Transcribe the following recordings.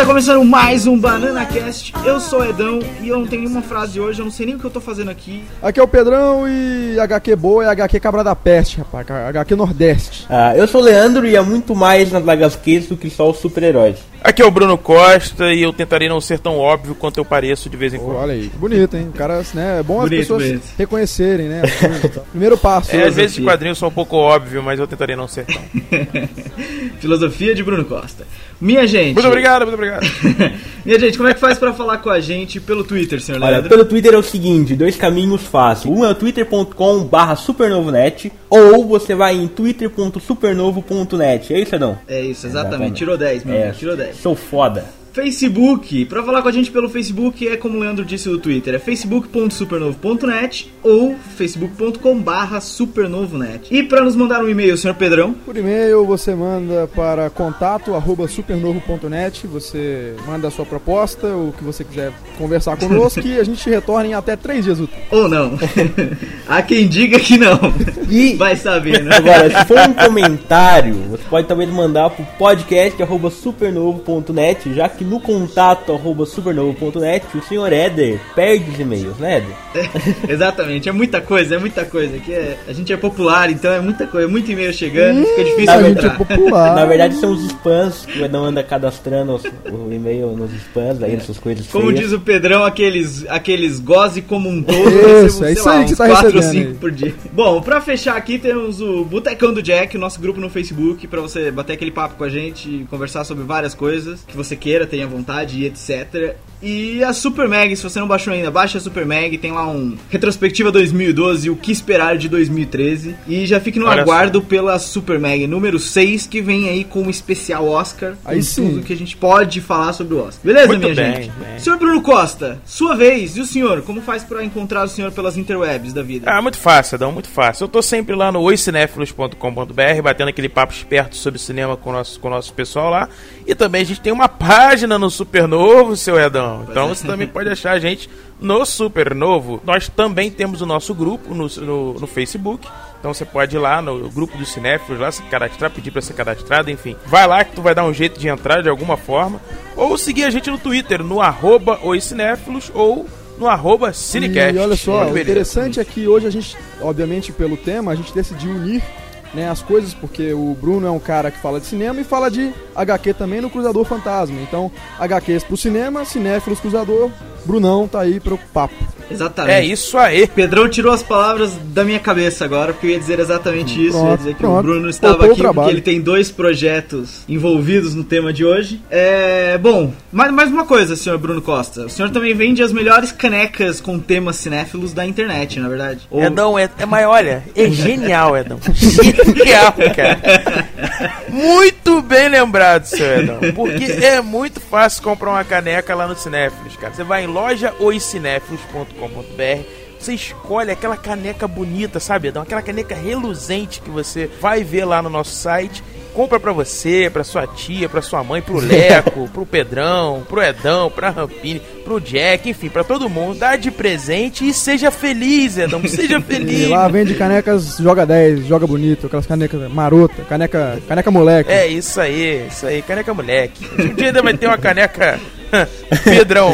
tá começando mais um Banana Cast. Eu sou o Edão e eu não tenho nenhuma frase hoje, eu não sei nem o que eu tô fazendo aqui. Aqui é o Pedrão e HQ boa é HQ Cabra da Peste, rapaz. HQ Nordeste. Ah, eu sou o Leandro e é muito mais nas HQs do que só os super-heróis. Aqui é o Bruno Costa e eu tentarei não ser tão óbvio quanto eu pareço de vez em quando. olha aí, bonito, hein? O cara, né? É bom as Bonito, pessoas bonito. reconhecerem, né? as. Primeiro passo. É, às vezes filosofia. quadrinhos sou um pouco óbvio, mas eu tentarei não ser tão. Filosofia de Bruno Costa. Minha gente. Muito obrigado, muito obrigado. Minha gente, como é que faz pra falar com a gente pelo Twitter, senhor Olha, Leandro? pelo Twitter é o seguinte, dois caminhos fáceis. Um é o twitter.com barra supernovonet ou você vai em twitter.supernovo.net. É isso, Edão? É isso, exatamente. Exatamente. Tirou 10, meu É, amigo, tirou 10. Sou foda. Facebook, pra falar com a gente pelo Facebook é como o Leandro disse do Twitter, é facebook.supernovo.net ou facebook.com barra supernovonet. E pra nos mandar um e-mail, senhor Pedrão, Por e-mail você manda para contato arroba supernovo.net, você manda a sua proposta, o que você quiser conversar conosco e a gente retorna em até três dias úteis. ou não. Há quem diga que não. E Vai saber, né? agora, se for um comentário, você pode também mandar pro podcast arroba supernovo.net, já que no contato arroba supernovo.net o senhor Éder perde os e-mails, né, Éder? Exatamente, é muita coisa, é muita coisa. Que é- a gente é popular, então é muita coisa, é muito e-mail chegando, fica difícil a gente é entrar. popular. Na verdade são os spams que o Edão anda cadastrando os- o e-mail nos spams, aí essas coisas Como feias. diz o Pedrão, aqueles, aqueles goze como um todo, Isso, recebo, é isso lá, aí que uns tá 4 ou recebendo 5 aí. por dia. Bom, pra fechar aqui temos o Botecão do Jack, o nosso grupo no Facebook, pra você bater aquele papo com a gente e conversar sobre várias coisas que você queira, tenha vontade e etc. E a Super Mag, se você não baixou ainda, baixa a Super Mag, tem lá um Retrospectiva 2012 e o que esperar de 2013. E já fique no Olha só. aguardo pela Super Mag número 6, que vem aí com um especial Oscar. Aí sim. tudo que a gente pode falar sobre o Oscar. Beleza, Muito minha bem, gente? bem. Senhor Bruno Costa, sua vez. E o senhor? Como faz pra encontrar o senhor pelas interwebs da vida? Ah, muito fácil, Adão, muito fácil. Eu tô sempre lá no oicinéfilos.com.br, batendo aquele papo esperto sobre cinema com o nosso, com o nosso pessoal lá. E também a gente tem uma página no Supernovo, seu Edão. Então você também pode achar a gente no Supernovo. Nós também temos o nosso grupo no, no, no Facebook. Então você pode ir lá no grupo dos cinéfilos, lá se cadastrar, pedir pra ser cadastrado, enfim. Vai lá que tu vai dar um jeito de entrar de alguma forma. Ou seguir a gente no Twitter, no arroba ou no arroba Cinecast. E olha só, o interessante é que hoje a gente, obviamente pelo tema, a gente decidiu unir né, as coisas, porque o Bruno é um cara que fala de cinema e fala de HQ também no Cruzador Fantasma. Então, HQs pro cinema, cinéfilos Cruzador, Brunão tá aí pro papo. Exatamente. É isso aí. Pedrão tirou as palavras da minha cabeça agora, porque eu ia dizer exatamente isso. eu ia Pronto, dizer que pronto. o Bruno estava o aqui porque ele tem dois projetos envolvidos no tema de hoje. É. Bom, mais, mais uma coisa, senhor Bruno Costa. O senhor também vende as melhores canecas com temas cinéfilos da internet, na verdade. Ou- Edão, é, é mas olha, é genial, Edão. Genial, cara. Muito bem lembrado, seu Edão. Porque é muito fácil comprar uma caneca lá no Cinéfilos, cara. Você vai em lojaoicinéfilos.com.br você escolhe aquela caneca bonita, sabe, Edão? Aquela caneca reluzente que você vai ver lá no nosso site. Compra pra você, pra sua tia, pra sua mãe, pro Leco, pro Pedrão, pro Edão, pra Rampini, pro Jack, enfim, pra todo mundo. Dá de presente e seja feliz, Edão. Seja E feliz. lá vende canecas, joga 10, joga bonito, aquelas canecas marota, caneca, caneca moleque. É isso aí, isso aí, caneca moleque. Um dia ainda vai ter uma caneca Pedrão.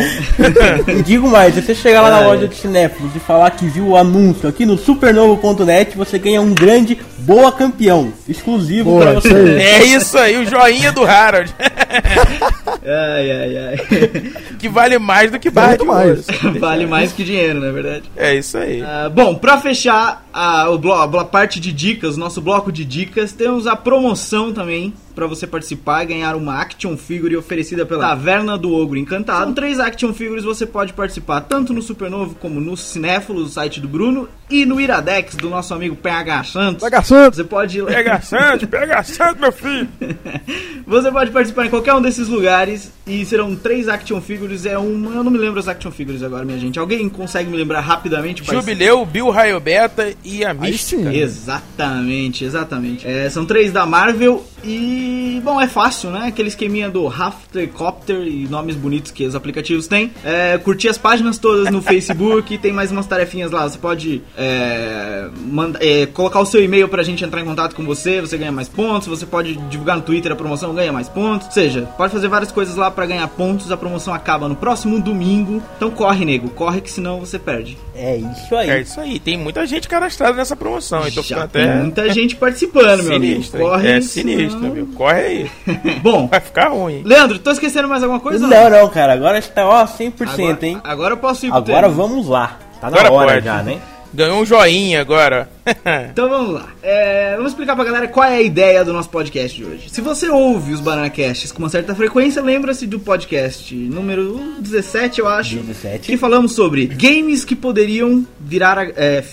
E digo mais, se você chegar lá na Ai. loja de cinéfilos e falar que viu o anúncio aqui no supernovo.net, você ganha um grande boa campeão, exclusivo Boa, pra você. É isso aí, o joinha do Harold. Ai, ai, ai. Que vale mais do que barra mais. vale mais que dinheiro, na verdade. É isso aí. Ah, bom, pra fechar a, o blo- a parte de dicas, nosso bloco de dicas, temos a promoção também pra você participar e ganhar uma action figure oferecida pela Taverna do Ogro Encantado. São três action figures, você pode participar tanto no Supernovo como no Cinéfilo, do site do Bruno, e no Iradex, do nosso amigo PH Santos. PH Santos. Você pode Pega santo, pega santo, meu filho. Você pode participar em qualquer um desses lugares e serão três action figures. É uma. Eu não me lembro as action figures agora, minha gente. Alguém consegue me lembrar rapidamente? Jubileu, Bill Raio Beta e a Mística. Exatamente, exatamente. É, são três da Marvel e, bom, é fácil, né? Aquele esqueminha do Raftercopter e nomes bonitos que os aplicativos têm. É, curtir as páginas todas no Facebook, tem mais umas tarefinhas lá. Você pode é, manda- é, colocar o seu e-mail pra gente entrar em contato com você, você ganha mais pontos. Você pode divulgar no Twitter a promoção, ganha mais pontos. Ou seja, pode fazer várias coisas lá pra ganhar pontos. A promoção acaba no próximo domingo. Então corre, nego, corre que senão você perde. É isso aí. É isso aí, tem muita gente cadastrada nessa promoção, então Já até tem muita gente participando, meu amigo. Corre, é sinistro, senão- meu. Corre aí. Bom, Vai ficar ruim. Leandro, tô esquecendo mais alguma coisa? Não, não, cara. Agora está, ó, 100%, Agora, hein? agora eu posso ir pro Agora vamos lá. Tá na Agora hora pode. já, né? Ganhou um joinha agora. Então vamos lá. É, vamos explicar pra galera qual é a ideia do nosso podcast de hoje. Se você ouve os Banana Casts com uma certa frequência, lembra-se do podcast número 17, eu acho. 17. Que falamos sobre games que poderiam virar. é,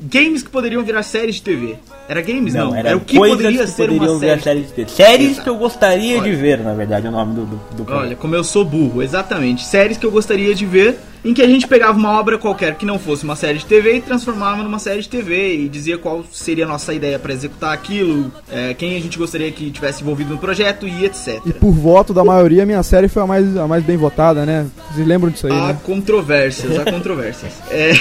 games que poderiam virar séries de TV. Era games? Não, era, o que poderia que ser poderiam uma virar série. séries de TV. Séries Exato. que eu gostaria Olha. de ver, na verdade, é o nome do, do, do. Olha, como eu sou burro, exatamente. Séries que eu gostaria de ver, em que a gente pegava uma obra qualquer que não fosse uma série de TV e transformava numa série de TV e dizia qual seria a nossa ideia pra executar aquilo, é, quem a gente gostaria que tivesse envolvido no projeto e etc. E por voto da maioria, minha série foi a mais, a mais bem votada, né? Vocês lembram disso aí, Há né? controvérsias, há controvérsias. É...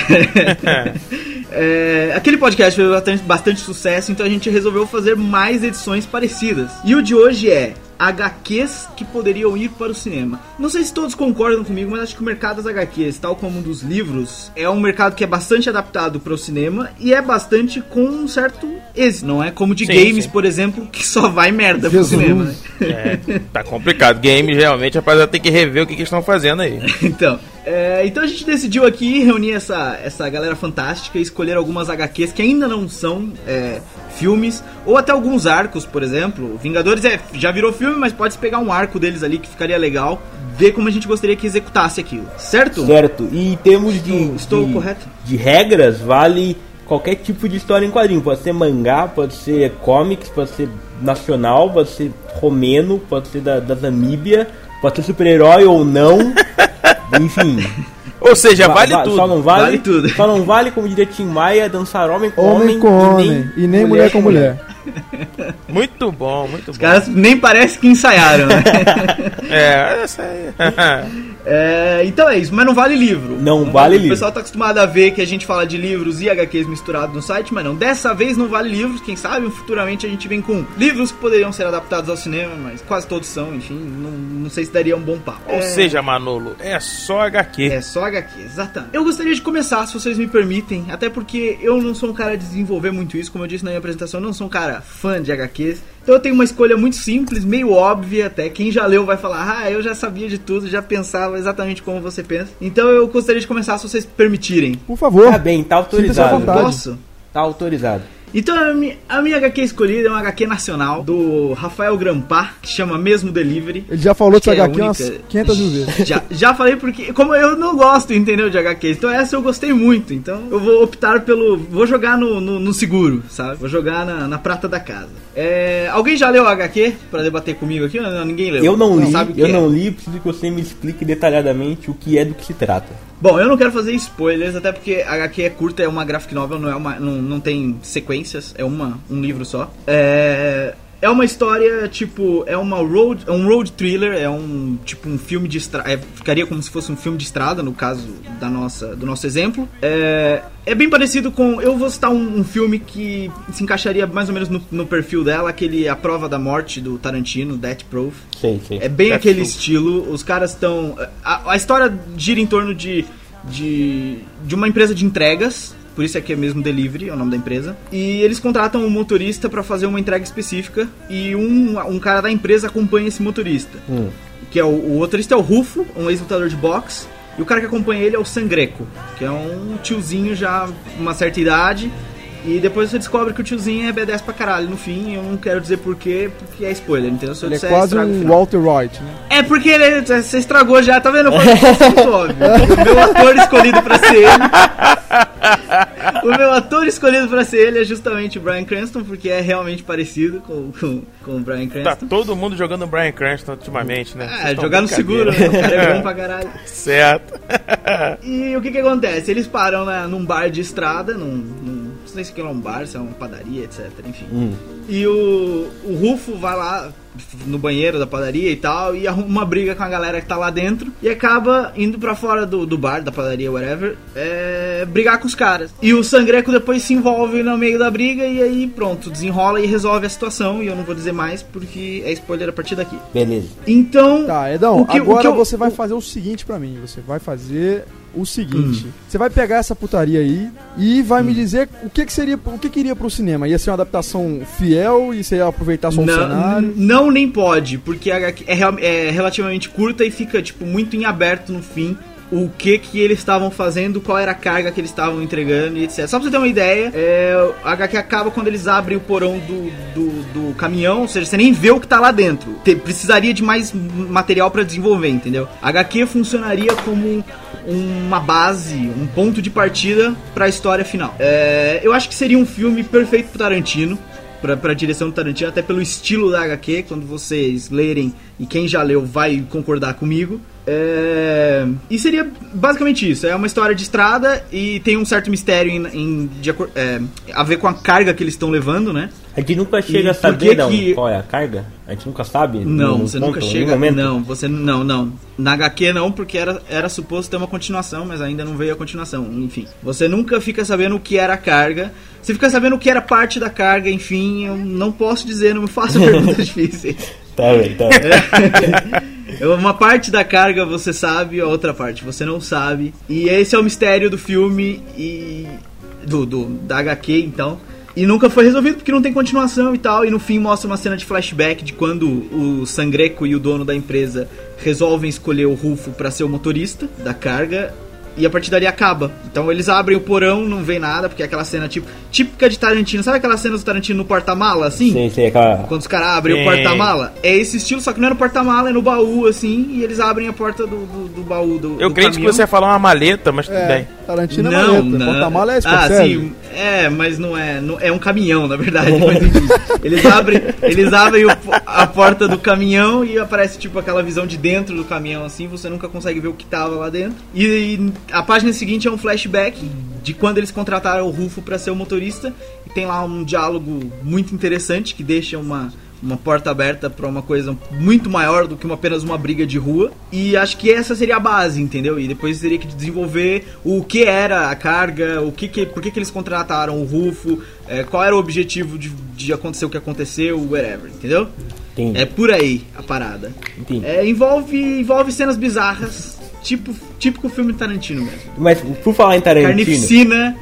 É, aquele podcast fez bastante, bastante sucesso, então a gente resolveu fazer mais edições parecidas. E o de hoje é HQs que poderiam ir para o cinema. Não sei se todos concordam comigo, mas acho que o mercado das HQs, tal como o dos livros, é um mercado que é bastante adaptado para o cinema e é bastante com um certo êxito. Não é como de Sim, games, sim. por exemplo, que só vai merda pro Jesus. cinema. né? É, tá complicado. Games, realmente, rapaziada, tem que rever o que, que eles estão fazendo aí. Então, é, então a gente decidiu aqui reunir essa, essa galera fantástica e escolher algumas HQs que ainda não são é, filmes, ou até alguns arcos, por exemplo. Vingadores é, já virou filme, mas pode pegar um arco deles ali que ficaria legal, ver como a gente gostaria que executasse aquilo, certo? Certo. E em termos de, Estou- de, correto? de regras, vale qualquer tipo de história em quadrinho. Pode ser mangá, pode ser comics, pode ser nacional, pode ser romeno, pode ser da, da Namíbia, pode ser super-herói ou não. Enfim. Ou seja, Va- vale va- tudo. Só não vale, Vale tudo. Só não vale, como diria Tim Maia, dançar homem com Homem com homem e nem mulher com mulher. Muito bom, muito bom. Os caras nem parece que ensaiaram, né? É, essa aí. É, então é isso, mas não vale livro. Não vale O livro. pessoal tá acostumado a ver que a gente fala de livros e HQs misturados no site, mas não. Dessa vez não vale livros, quem sabe futuramente a gente vem com livros que poderiam ser adaptados ao cinema, mas quase todos são, enfim, não, não sei se daria um bom papo. Ou É, seja, Manolo, é só HQ. É só HQ, exatamente. Eu gostaria de começar, se vocês me permitem, até porque eu não sou um cara de desenvolver muito isso, como eu disse na minha apresentação, eu não sou um cara fã de HQs. Então eu tenho uma escolha muito simples, meio óbvia até. Quem já leu vai falar, ah, eu já sabia de tudo, já pensava exatamente como você pensa. Então eu gostaria de começar, se vocês permitirem. Por favor. Tá bem, tá autorizado. Posso? Tá autorizado. Então a minha, a HQ escolhida é uma HQ nacional do Rafael Grampar, que chama Mesmo Delivery. Ele já falou dessa é a HQ umas única- 500 mil vezes. Já, já falei porque, como eu não gosto, entendeu, de HQs, então essa eu gostei muito, então eu vou optar pelo. Vou jogar no, no, no seguro, sabe? Vou jogar na, na prata da casa. É, alguém já leu HQ pra debater comigo aqui? Não, ninguém leu. Eu não li, sabe o que eu é. não li, preciso que você me explique detalhadamente o que é do que se trata. Bom, eu não quero fazer spoilers, até porque a HQ é curta, é uma graphic novel, não, é uma, não, não tem sequências, é uma, um livro só. É, é uma história, tipo, é uma road, é um road thriller, é um tipo um filme de estrada, ficaria como se fosse um filme de estrada, no caso da nossa, do nosso exemplo. É, é bem parecido com, eu vou citar um, um filme que se encaixaria mais ou menos no, no perfil dela, aquele A Prova da Morte do Tarantino, Death Proof. Sei, sei. É bem Death aquele Proof. estilo. Os caras estão. A, a história gira em torno de, de. de uma empresa de entregas. Por isso é que é mesmo delivery, é o nome da empresa. E eles contratam um motorista pra fazer uma entrega específica. E um, um cara da empresa acompanha esse motorista. Hum. Que é o, o motorista é o Rufo, um ex-lutador de boxe. E o cara que acompanha ele é o Sangreco, que é um tiozinho já uma certa idade. E depois você descobre que o tiozinho é B10 pra caralho no fim. Eu não quero dizer porquê, porque é spoiler, entendeu? Se eu Ele é disser, quase estraga o um. Walter White, né? É porque ele, você estragou já, tá vendo? Eu falei que é muito óbvio. O meu ator escolhido pra ser ele. O meu ator escolhido pra ser ele é justamente o Brian Cranston, porque é realmente parecido com, com, com o Brian Tá Cranston. todo mundo jogando Brian Cranston ultimamente, né? É, jogar no seguro, né? O cara é bom pra caralho. Certo. E o que que acontece? Eles param na, num bar de estrada, num, num- Não sei se aquilo é um bar, se é uma padaria, etc. Enfim. Hum. E o, o Rufo vai lá no banheiro da padaria e tal, e arruma uma briga com a galera que tá lá dentro, e acaba indo pra fora do, do bar, da padaria, whatever, é, brigar com os caras. E o Sangreco depois se envolve no meio da briga, e aí pronto, desenrola e resolve a situação, e eu não vou dizer mais porque é spoiler a partir daqui. Beleza. Então. Tá, Edão, o que- o agora que eu- você vai o- fazer o seguinte pra mim. Você vai fazer o seguinte. Hum. Você vai pegar essa putaria aí e vai me dizer o que que seria, o que que iria pro cinema. Ia ser uma adaptação fiel e você ia aproveitar só o Não, cenário. não, nem pode, porque é, real- é relativamente curta e fica tipo muito em aberto no fim o que que eles estavam fazendo, qual era a carga que eles estavam entregando e etc. Só pra você ter uma ideia, é, a HQ acaba quando eles abrem o porão do, do, do caminhão, ou seja, você nem vê o que tá lá dentro. Te- precisaria de mais material pra desenvolver, entendeu? A HQ funcionaria como uma base, um ponto de partida pra história final. É, eu acho que seria um filme perfeito pro Tarantino pra, pra direção do Tarantino, até pelo estilo da HQ, quando vocês lerem, e quem já leu vai concordar comigo. É, E seria basicamente isso: é uma história de estrada e tem um certo mistério em, em- de é, a ver com a carga que eles estão levando, né? A gente nunca chega E a saber não, que- qual é a carga? A gente nunca sabe? Não, você nunca contam em chega. Não, você não, não. Na HQ não, porque era, era suposto ter uma continuação, mas ainda não veio a continuação. Enfim, você nunca fica sabendo o que era a carga. Você fica sabendo o que era parte da carga, enfim, eu não posso dizer, não me faça perguntas difíceis. Tá bem, tá bem. É, Uma parte da carga você sabe, a outra parte você não sabe. E esse é o mistério do filme e. Do, do, da HQ, então. E nunca foi resolvido porque não tem continuação e tal. E no fim mostra uma cena de flashback de quando o Sangreco e o dono da empresa resolvem escolher o Rufo pra ser o motorista da carga. E a partir dali acaba. Então eles abrem o porão, não vem nada, porque é aquela cena tipo, típica de Tarantino. Sabe aquela cena do Tarantino no porta-mala, assim? Sei, sei, aquela... Quando os caras abrem Sim. o porta-mala, é esse estilo, só que não é no porta-mala, é no baú, assim, e eles abrem a porta do, do, do baú do. Eu do creio que você ia falar uma maleta, mas tudo É, bem. Tarantino é Não, maleta. não. Porta-mala é Ah, Scorsese. sim, é, mas não é. não- é um caminhão, na verdade. mas enfim. eles abrem, eles abrem o- a porta do caminhão e aparece tipo aquela visão de dentro do caminhão, assim, você nunca consegue ver o que tava lá dentro. E, e a página seguinte é um flashback de quando eles contrataram o Rufo pra ser o motorista. E tem lá um diálogo muito interessante que deixa uma. Uma porta aberta pra uma coisa muito maior do que uma, apenas uma briga de rua. E acho que essa seria a base, entendeu? E depois teria que desenvolver o que era a carga, o que, que por que, que eles contrataram o Rufo, é, qual era o objetivo de, de acontecer o que aconteceu, whatever, entendeu? Entendi. É por aí a parada. É, envolve, envolve cenas bizarras, tipo típico filme Tarantino mesmo. Mas por falar em Tarantino, Carnificina.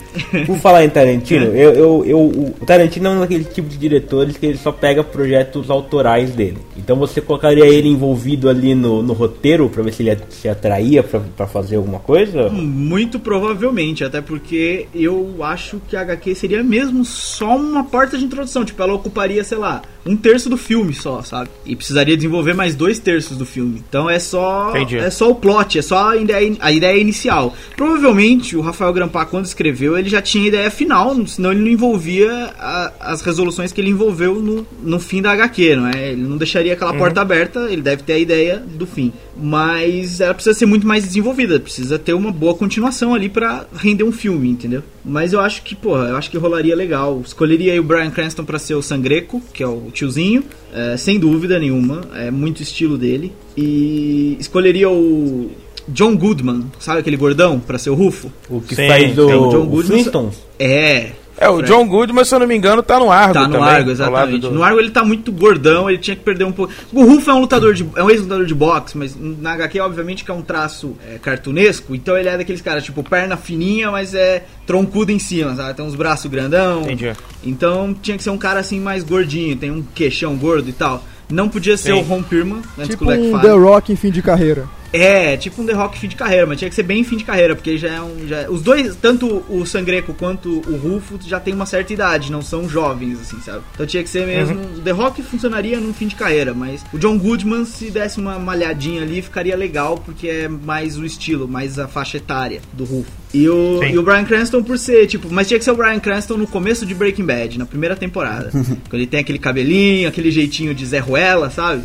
por falar em Tarantino, eu, eu, eu, o Tarantino é um daquele tipo de diretores que ele só pega projetos autorais dele. Então você colocaria ele envolvido ali no, no roteiro pra ver se ele se atraía pra fazer alguma coisa? Muito provavelmente, até porque eu acho que a HQ seria mesmo só uma porta de introdução. Tipo, ela ocuparia, sei lá, um terço do filme só, sabe? E precisaria desenvolver mais dois terços do filme. Então é só. Entendi. É só o plot, é só a ideia, a ideia inicial. Provavelmente o Rafael Grampar, quando escreveu, ele já tinha a ideia final, senão ele não envolvia a- as resoluções que ele envolveu no, no fim da HQ, não é? Ele não deixaria aquela porta aberta, ele deve ter a ideia do fim. Mas ela precisa ser muito mais desenvolvida, precisa ter uma boa continuação ali pra render um filme, entendeu? Mas eu acho que, porra, eu acho que rolaria legal. Escolheria aí o Brian Cranston pra ser o Sangreco, que é o tiozinho, é, sem dúvida nenhuma, é muito estilo dele. E escolheria o John Goodman, sabe aquele gordão, pra ser o Rufo? O que Sim, faz o, é o John o Goodman. Flintstones? É. É, o John Goodman, se eu não me engano, tá no Argo Tá no também. Argo, exatamente. do- No Argo ele tá muito gordão, ele tinha que perder um pouco. O Rufo é um lutador de. é um ex-lutador de boxe, mas na HQ, obviamente, que é um traço é, cartunesco, então ele é daqueles caras, tipo, perna fininha, mas é troncudo em cima, sabe? Tem uns braços grandão. Entendi. Então tinha que ser um cara assim mais gordinho, tem um queixão gordo e tal. Não podia ser Sim. o Ron Perlman, antes Tipo que o Leque um fale. The Rock em fim de carreira. É, tipo um The Rock fim de carreira, mas tinha que ser bem fim de carreira, porque já é um. Já é- os dois, tanto o Sangreco quanto o Rufo, já tem uma certa idade, não são jovens, assim, sabe? Então tinha que ser mesmo. O The Rock funcionaria num fim de carreira, mas o John Goodman, se desse uma malhadinha ali, ficaria legal, porque é mais o estilo, mais a faixa etária do Rufo. E o, Sim. e o Brian Cranston por ser, tipo, mas tinha que ser o Brian Cranston no começo de Breaking Bad, na primeira temporada. Quando ele tem aquele cabelinho, aquele jeitinho de Zé Ruela, sabe?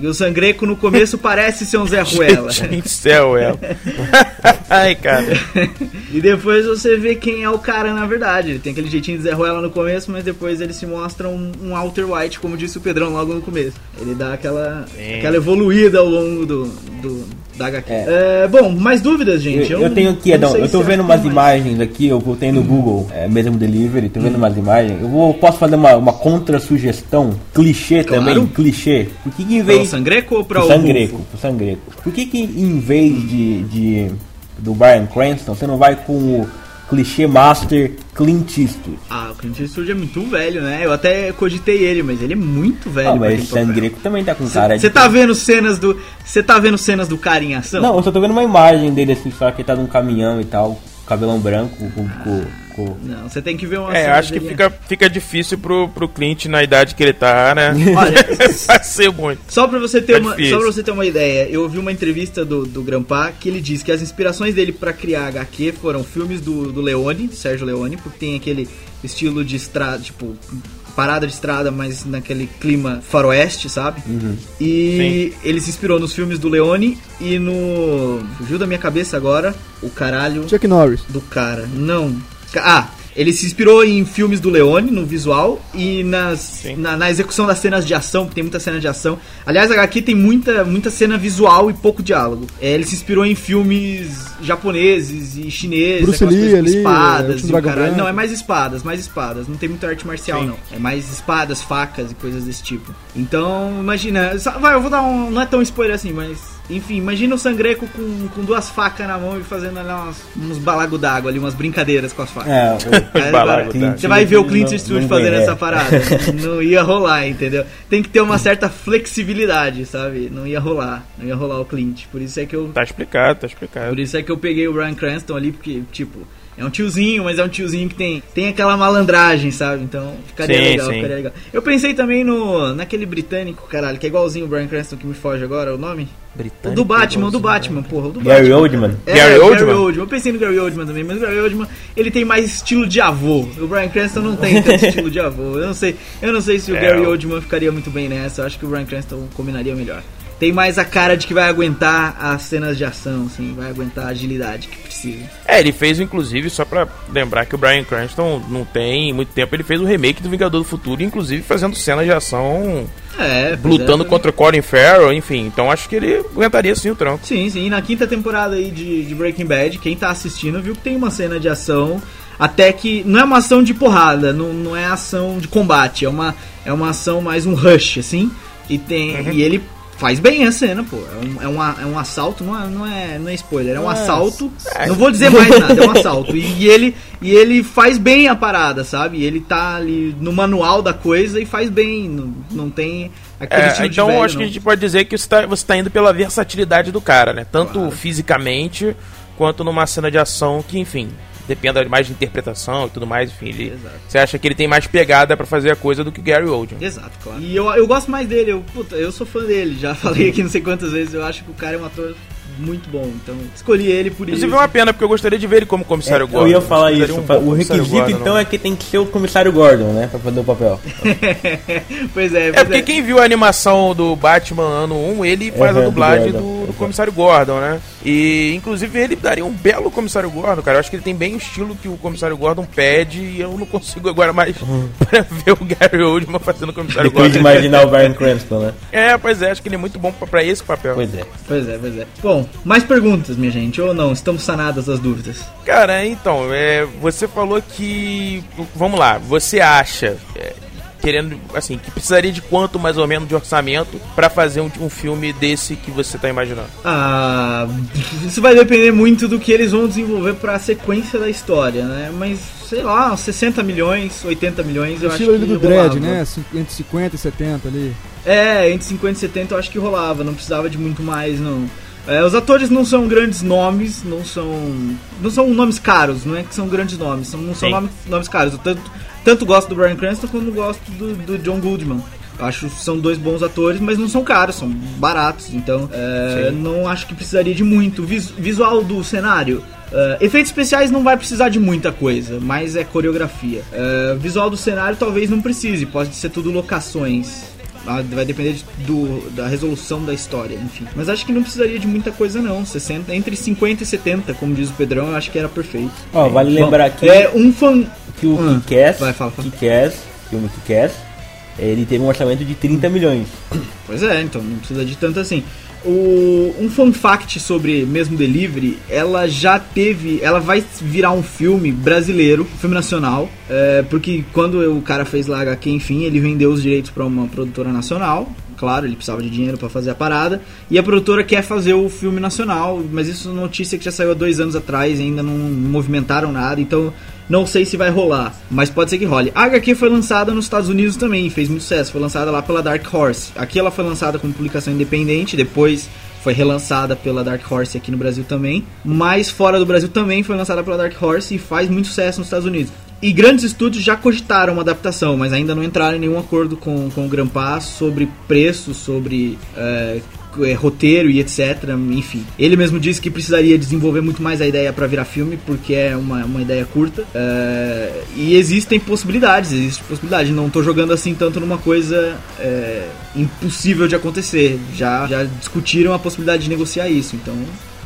E o Sangreco no começo parece ser um Zé Ruela. Gente, céu, ela. Ai, cara. E depois você vê quem é o cara na verdade. Ele tem aquele jeitinho de Zé Ruela no começo, mas depois ele se mostra um, um Walter White, como disse o Pedrão logo no começo. Ele dá aquela, Sim. aquela evoluída ao longo do, do, da HQ. É. É, bom, mais dúvidas, gente? Eu, eu não- tenho aqui, Edão, eu tô vendo umas mais. imagens aqui, eu botei no Google, é, mesmo delivery, tô vendo umas imagens. Eu vou, posso fazer uma, uma contra-sugestão, clichê Claro. também, clichê. Por que, que em vez. Sangreco ou pra pro o Sangreco, pro Sangreco. Por que, que em vez de, de do Brian Cranston, você não vai com o clichê master Clint Eastwood? Ah, o Clint Eastwood é muito velho, né? Eu até cogitei ele, mas ele é muito velho. Ah, mas aquele papel. Sangreco também tá com cara Você de. tá vendo cenas do. Você tá vendo cenas do cara em ação? Não, eu só tô vendo uma imagem dele assim, só que ele tá num caminhão e tal, cabelão branco, com. com, com... Não, você tem que ver uma É, cena acho que fica, fica difícil pro, pro Clint na idade que ele tá, né? Olha, Vai ser muito. Só pra você ter Tá uma, difícil. só pra você ter uma ideia, eu ouvi uma entrevista do, do Grampa que ele diz que as inspirações dele pra criar HQ foram filmes do, do Leone, do Sérgio Leone, porque tem aquele estilo de estrada, tipo, parada de estrada, mas naquele clima faroeste, sabe? E ele se inspirou nos filmes do Leone e no. Fugiu da minha cabeça agora o caralho Chuck Norris. do cara. Não. Ah, ele se inspirou em filmes do Leone, no visual, e nas, na, na execução das cenas de ação, porque tem muita cena de ação. Aliás, aqui tem muita, muita cena visual e pouco diálogo. É, ele se inspirou em filmes japoneses e chineses, Bruce Lee ali, é, espadas Último e o caralho. Não, é mais espadas, mais espadas. Não tem muita arte marcial, Sim. não. É mais espadas, facas e coisas desse tipo. Então, imagina. só- Vai, eu vou dar um. Não é tão spoiler assim, mas. Enfim, imagina o Sangreco com, com duas facas na mão e fazendo ali umas, uns balagos d'água ali, umas brincadeiras com as facas. É, o- Balago d'água. Você vai ver o Clint Eastwood fazendo essa parada. Não ia rolar, entendeu? Tem que ter uma certa flexibilidade, sabe? Não ia rolar. Não ia rolar o Clint. Por isso é que eu Tá explicado, tá explicado. por isso é que eu peguei o Brian Cranston ali, porque, tipo, é um tiozinho, mas é um tiozinho que tem, tem aquela malandragem, sabe? Então ficaria Sim, legal, sim. ficaria legal. Eu pensei também no. naquele britânico, caralho, que é igualzinho o Brian Cranston que me foge agora, o nome? O Britânico, do Batman, o do Batman, porra, o do Gary Batman. Oldman. É, Gary o Oldman? Eu pensei no Gary Oldman também, mas o Gary Oldman, ele tem mais estilo de avô. O Brian Cranston não tem tanto estilo de avô. Eu não sei, eu não sei se o É, Gary o- Oldman ficaria muito bem nessa. Eu acho que o Brian Cranston combinaria melhor. Tem mais a cara de que vai aguentar as cenas de ação, assim, vai aguentar a agilidade que precisa. É, ele fez, inclusive, só pra lembrar que o Brian Cranston não tem muito tempo, ele fez o remake do Vingador do Futuro, inclusive fazendo cenas de ação, É, pois lutando é. contra o Colin Farrell, enfim. Então acho que ele aguentaria sim o tranco. Sim, sim. E na quinta temporada aí de, de Breaking Bad, quem tá assistindo viu que tem uma cena de ação. Até que não é uma ação de porrada, não, não é ação de combate, é uma, é uma ação mais um rush, assim. E, tem, Uhum. e ele faz bem a cena, pô. É um, é um, é um assalto, não é, não, é, não é spoiler, é um assalto. Não vou dizer mais nada, é um assalto. E, e ele, e ele faz bem a parada, sabe? Ele tá ali no manual da coisa e faz bem. Não, não tem aquele É, então velho, acho que não. a gente pode dizer que você tá, você tá indo pela versatilidade do cara, né? Tanto fisicamente quanto numa cena de ação que, enfim, dependa mais de interpretação e tudo mais, enfim. Ele, Exato. você acha que ele tem mais pegada pra fazer a coisa do que o Gary Oldman. Exato, claro. E eu, eu gosto mais dele, eu, puta, eu sou fã dele, já falei aqui não sei quantas vezes, eu acho que o cara é um ator muito bom, então escolhi ele por Inclusive isso. é uma pena, porque eu gostaria de ver ele como comissário É, eu Gordon. ia falar que isso. um o requisito Gordon, então não. é que tem que ser o comissário Gordon, né? Pra fazer o papel. pois é, É pois porque quem viu a animação do Batman ano 1, ele faz a Uhum, do dublagem do, do comissário Gordon, né? E inclusive ele daria um belo comissário Gordon, cara. Eu acho que ele tem bem o estilo que o comissário Gordon pede e eu não consigo agora mais pra ver o Gary Oldman fazendo o comissário Depois de Gordon. imaginar o Brian Cranston, né? É, pois é, acho que ele é muito bom pra, pra esse papel. Pois é. Pois é, pois é. Bom, mais perguntas, minha gente, ou não? Estamos sanadas das dúvidas. Cara, então, é, você falou que. Vamos lá, você acha. é, querendo, assim, que precisaria de quanto mais ou menos de orçamento pra fazer um, um filme desse que você tá imaginando? Ah, isso vai depender muito do que eles vão desenvolver pra sequência da história, né? Mas, sei lá, uns 60 milhões, 80 milhões, eu acho que do rolava. né? Cin- Entre 50 e 70 ali. É, entre 50 e 70 eu acho que rolava, não precisava de muito mais, não. É, os atores não são grandes nomes, não são. Não são nomes caros, não é que são grandes nomes, são, não são nomes, nomes caros. Tanto, tanto gosto do Brian Cranston quanto gosto do, do John Goodman. Acho que são dois bons atores, mas não são caros, são baratos. Então, é, não acho que precisaria de muito. Vis- visual do cenário. é, efeitos especiais não vai precisar de muita coisa, mas é coreografia. É, visual do cenário talvez não precise, pode ser tudo locações. Vai depender de- do, da resolução da história, enfim. Mas acho que não precisaria de muita coisa, não. 60, entre 50 e 70, como diz o Pedrão, eu acho que era perfeito. Ó, vale lembrar aqui É um fã. que o Ah, Kick-Ass, vai, fala, fala. Kick-Ass, filme Kick-Ass, ele teve um orçamento de 30 milhões. Pois é, então não precisa de tanto assim. O, um fun fact sobre mesmo Delivery, ela já teve. Ela vai virar um filme brasileiro, filme nacional. é, porque quando o cara fez lá HQ, enfim, ele vendeu os direitos para uma produtora nacional. Claro, ele precisava de dinheiro para fazer a parada. E a produtora quer fazer o filme nacional, mas isso é notícia que já saiu há dois anos atrás, ainda não movimentaram nada, então não sei se vai rolar, mas pode ser que role. A HQ foi lançada nos Estados Unidos também, fez muito sucesso, foi lançada lá pela Dark Horse. Aqui ela foi lançada como publicação independente, depois foi relançada pela Dark Horse aqui no Brasil também, mas fora do Brasil também foi lançada pela Dark Horse e faz muito sucesso nos Estados Unidos. E grandes estúdios já cogitaram uma adaptação, mas ainda não entraram em nenhum acordo com, com o Grampa sobre preço, sobre é, é, roteiro e etc. Enfim, ele mesmo disse que precisaria desenvolver muito mais a ideia para virar filme, porque é uma, uma ideia curta. É, e existem possibilidades, existe possibilidade. Não tô jogando assim tanto numa coisa é, impossível de acontecer. Já, já discutiram a possibilidade de negociar isso, então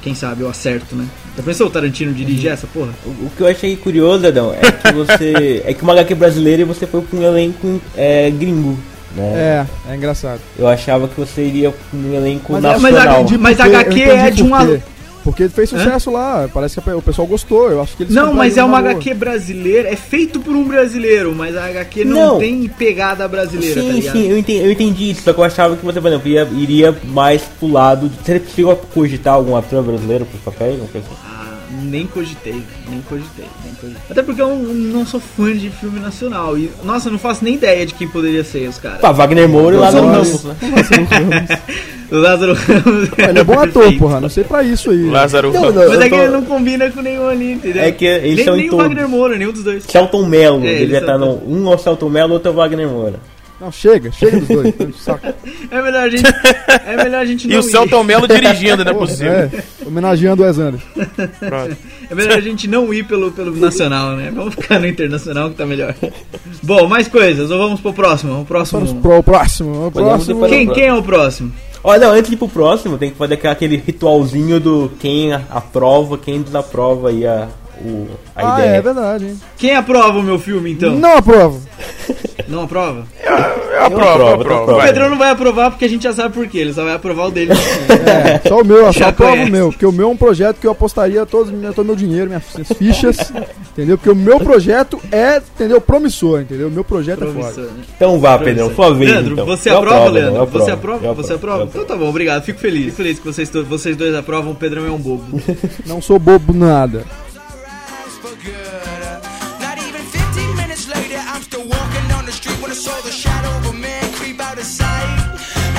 quem sabe eu acerto, né? Já pensou o Tarantino dirigir essa porra? O, o que eu achei curioso, Adão, é que você. é que uma HQ brasileira e você foi pra um elenco é, gringo. Né? É, é engraçado. Eu achava que você iria um elenco Mas, mas nacional. a- Mas a Porque- HQ é de um quê. alu- Porque ele fez sucesso lá, parece que o pessoal gostou. Eu acho que eles Não, mas é uma boa. HQ brasileira, é feito por um brasileiro, mas a HQ não, Não. tem pegada brasileira, tá Sim, ligado? sim, eu entendi, eu entendi isso, só que eu achava que você, por exemplo, ia, iria mais pro lado. De, você chegou a cogitar algum ator brasileiro pros papéis? Alguma coisa assim? Ah, nem cogitei, nem cogitei, nem cogitei. Até porque eu não sou fã de filme nacional. E, nossa, eu não faço nem ideia de quem poderia ser os caras. Pá, Wagner Moura e lá no Ramos. Ramos, né? Lázaro Ramos. Ele é bom ator, perfeito. porra. Não sei pra isso aí. Lázaro Não, Ramos. Mas é que tô- ele não combina com nenhum ali, entendeu? É que eles nem, são nem em o. Wagner Moura, nenhum dos dois. Celton Mello, É, ele eles já tá são no. Um é o Celton Mello, outro é o Wagner Moura. Não, chega, chega dos dois. tá. É melhor a gente, é melhor a gente não E o ir. Celton Mello dirigindo, não é Porra, possível. é, homenageando o Wes Anderson. Pronto. É melhor a gente não ir pelo, pelo nacional, né? Vamos ficar no internacional que tá melhor. Bom, mais coisas, ou vamos pro próximo? O próximo. Vamos pro próximo. O próximo. Quem, quem é o próximo? Olha, não, antes de ir pro próximo, tem que fazer aquele ritualzinho do quem aprova, quem desaprova aí a, o, a Ah, ideia. é verdade, hein? Quem aprova o meu filme, então? Não aprovo. Não aprova? Eu aprovo, eu aprovo, eu aprovo. aprovo. O vai. Pedrão não vai aprovar porque a gente já sabe por quê. Ele só vai aprovar o dele. É, só o meu, eu só aprovo conhece. o meu. Porque o meu é um projeto que eu apostaria todo, todo o meu dinheiro, minhas fichas. entendeu? Porque o meu projeto é, entendeu? Promissor, entendeu? O meu projeto é Promissor, foda. né? Então vá, Pedrão, sua vez. Leandro, então. você Eu aprova, aprovo, Leandro? eu você aprovo, aprova? eu Você aprovo, aprova? eu Então tá bom, obrigado. Fico feliz. Fico feliz que vocês, vocês dois aprovam. O Pedrão é um bobo. Não sou bobo nada. Good. Not even 15 minutes later, I'm still walking down the street when I saw the shadow of a man creep out of sight.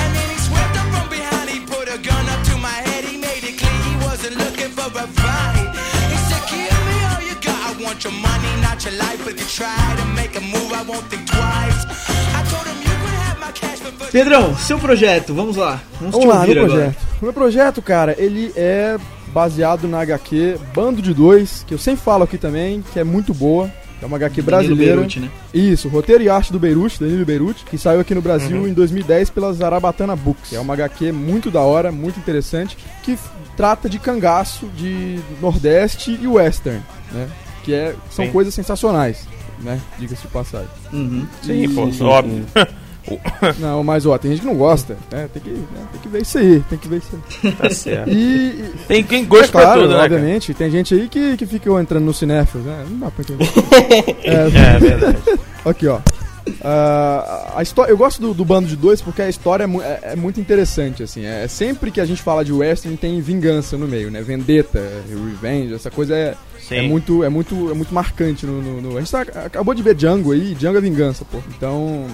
And then he swept up from behind, he put a gun up to my head, he made it clear he wasn't looking for a fight. He said, Give me all you got, I want your money, not your life. But if you try to make a move, I won't think twice. I told him you could have my cash, but first. Pedrão, seu projeto, vamos lá. Vamos, Vamos te lá, meu agora. projeto. O meu projeto, cara, ele é baseado na HQ Bando de Dois, que eu sempre falo aqui também, que é muito boa. É uma HQ brasileira. Beruti, né? Isso, roteiro e arte do Beirute, Danilo Beirute, que saiu aqui no Brasil em 2010 pela Zarabatana Books. É uma HQ muito da hora, muito interessante, que trata de cangaço de Nordeste e Western, né? Que é, são Sim. coisas sensacionais, né? Diga-se de passagem. Uhum. Sim, pô, sim, sim. óbvio. Não, mas ó, tem gente que não gosta, né? Tem que, né? tem que ver isso aí, tem que ver isso aí. Tá certo. E, Tem quem gosta é claro, tudo, né, obviamente, tem gente aí que, que fica entrando no cinéfilos, né? Não dá pra entender. É, É, é verdade. Aqui, ó. Ah, a história, eu gosto do, do bando de dois porque a história é, mu- é- é muito interessante, assim. É, sempre que a gente fala de western tem vingança no meio, né? Vendetta, revenge, essa coisa é, é muito, é muito, é muito marcante no, no- no- A gente tá- acabou de ver Django aí, Django é vingança, pô. Então,